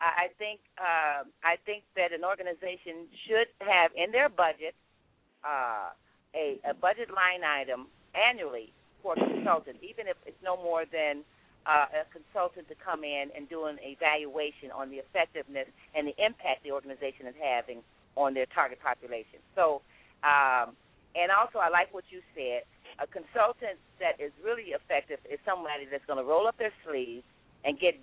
I think uh, I think that an organization should have in their budget uh, a a budget line item annually for a consultant, even if it's no more than uh, a consultant to come in and do an evaluation on the effectiveness and the impact the organization is having on their target population. So um, and also, I like what you said. A consultant that is really effective is somebody that's going to roll up their sleeves and get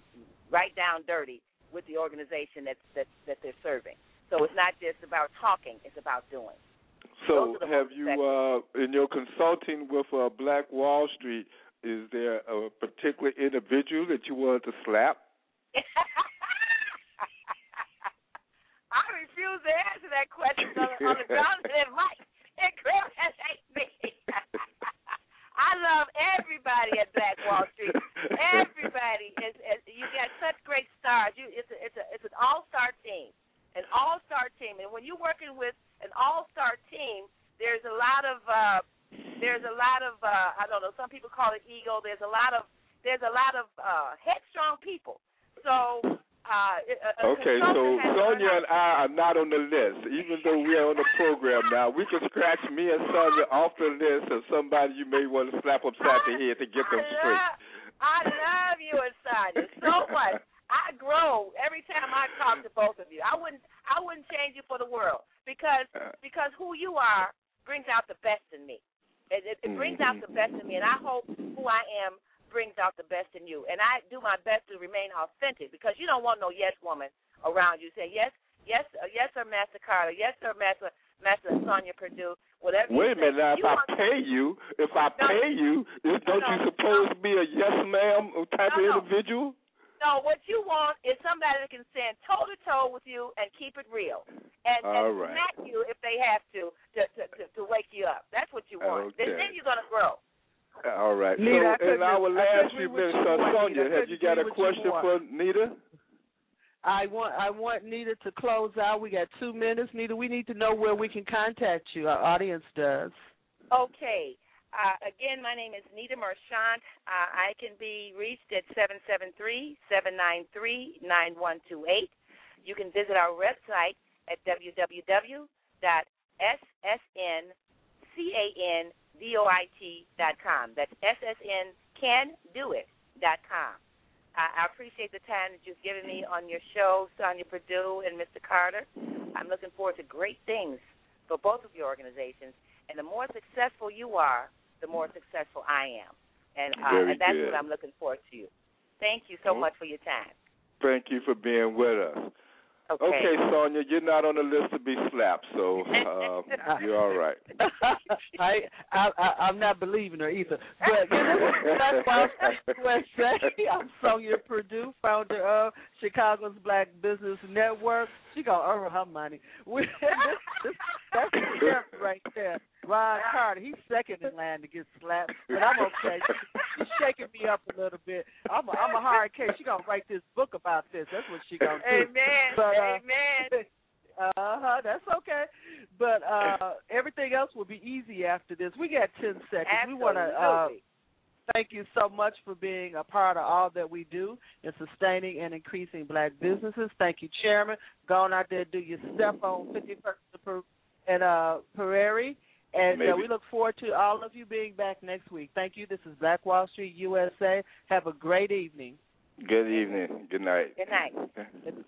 right down dirty with the organization that that that they're serving. So it's not just about talking; it's about doing. So, have you, uh, in your consulting with uh, Black Wall Street, is there a particular individual that you wanted to slap? I refuse to answer that question on, the grounds that it might incriminate me. I love everybody at Black Wall Street. Everybody is, is you got such great stars. You it's a, it's a it's an all star team, an all star team, and when you're working with an all star team, there's a lot of uh, there's a lot of uh, I don't know. Some people call it ego. There's a lot of there's a lot of uh, headstrong people. So uh, okay, so Sonia and I are not on the list, even though we're on the program now. We can scratch me and Sonia off the list of somebody you may want to slap upside the head to get them straight. I love you and Sonia so much. I grow every time I talk to both of you. I wouldn't I wouldn't change you for the world because Uh. because who you are brings out the best in me. It, it, it brings out the best in me, and I hope who I am brings out the best in you. And I do my best to remain authentic because you don't want no yes woman around you saying yes, yes, uh, yes, sir, Master Carter, yes, sir, Master Master Sonia Purdue, whatever. Wait a minute now. If I pay you, if I No. pay you, don't you supposed to be a yes ma'am type of individual? No, what you want is somebody that can stand toe to toe with you and keep it real, and, All and right. smack you if they have to to, to to to wake you up. That's what you want. Then, Okay. then you're gonna grow. All right. Nita, so in our I last few minutes, you Sonia, have you got a agree with you question for Nita? I want I want Nita to close out. We got two minutes. Nita, we need to know where we can contact you. Our audience does. Okay. Uh, again, my name is Nita Marchant. Uh, I can be reached at 773-793-9128. You can visit our website at www.ssncandoit.com. That's ssncandoit.com. I, I appreciate the time that you've given me on your show, Sonia Purdue and Mr. Carter. I'm looking forward to great things for both of your organizations. And the more successful you are, the more successful I am. And, uh, and that's good. what I'm looking forward to. Thank you so much for your time. Thank you for being with us. Okay. Sonia, you're not on the list to be slapped, so uh, you're all right. I, I I I'm not believing her either. But you know, that's why USA. I'm Sonia Purdue, founder of Chicago's Black Business Network. She gonna earn her money. We, this, this, that's the sheriff right there. Ron Carter, he's second in line to get slapped, but I'm okay. She's shaking me up a little bit. I'm a, I'm a hard case. She gonna write this book about this. That's what she gonna do. Amen. But, uh, Amen. Uh huh. That's okay. But uh everything else will be easy after this. We got ten seconds. We want to uh, Absolutely. Thank you so much for being a part of all that we do in sustaining and increasing black businesses. Thank you, Chairman. Go on out there, do your stuff on 51st and uh, Prairie. And uh, we look forward to all of you being back next week. Thank you. This is Black Wall Street USA. Have a great evening. Good evening. Good night. Good night.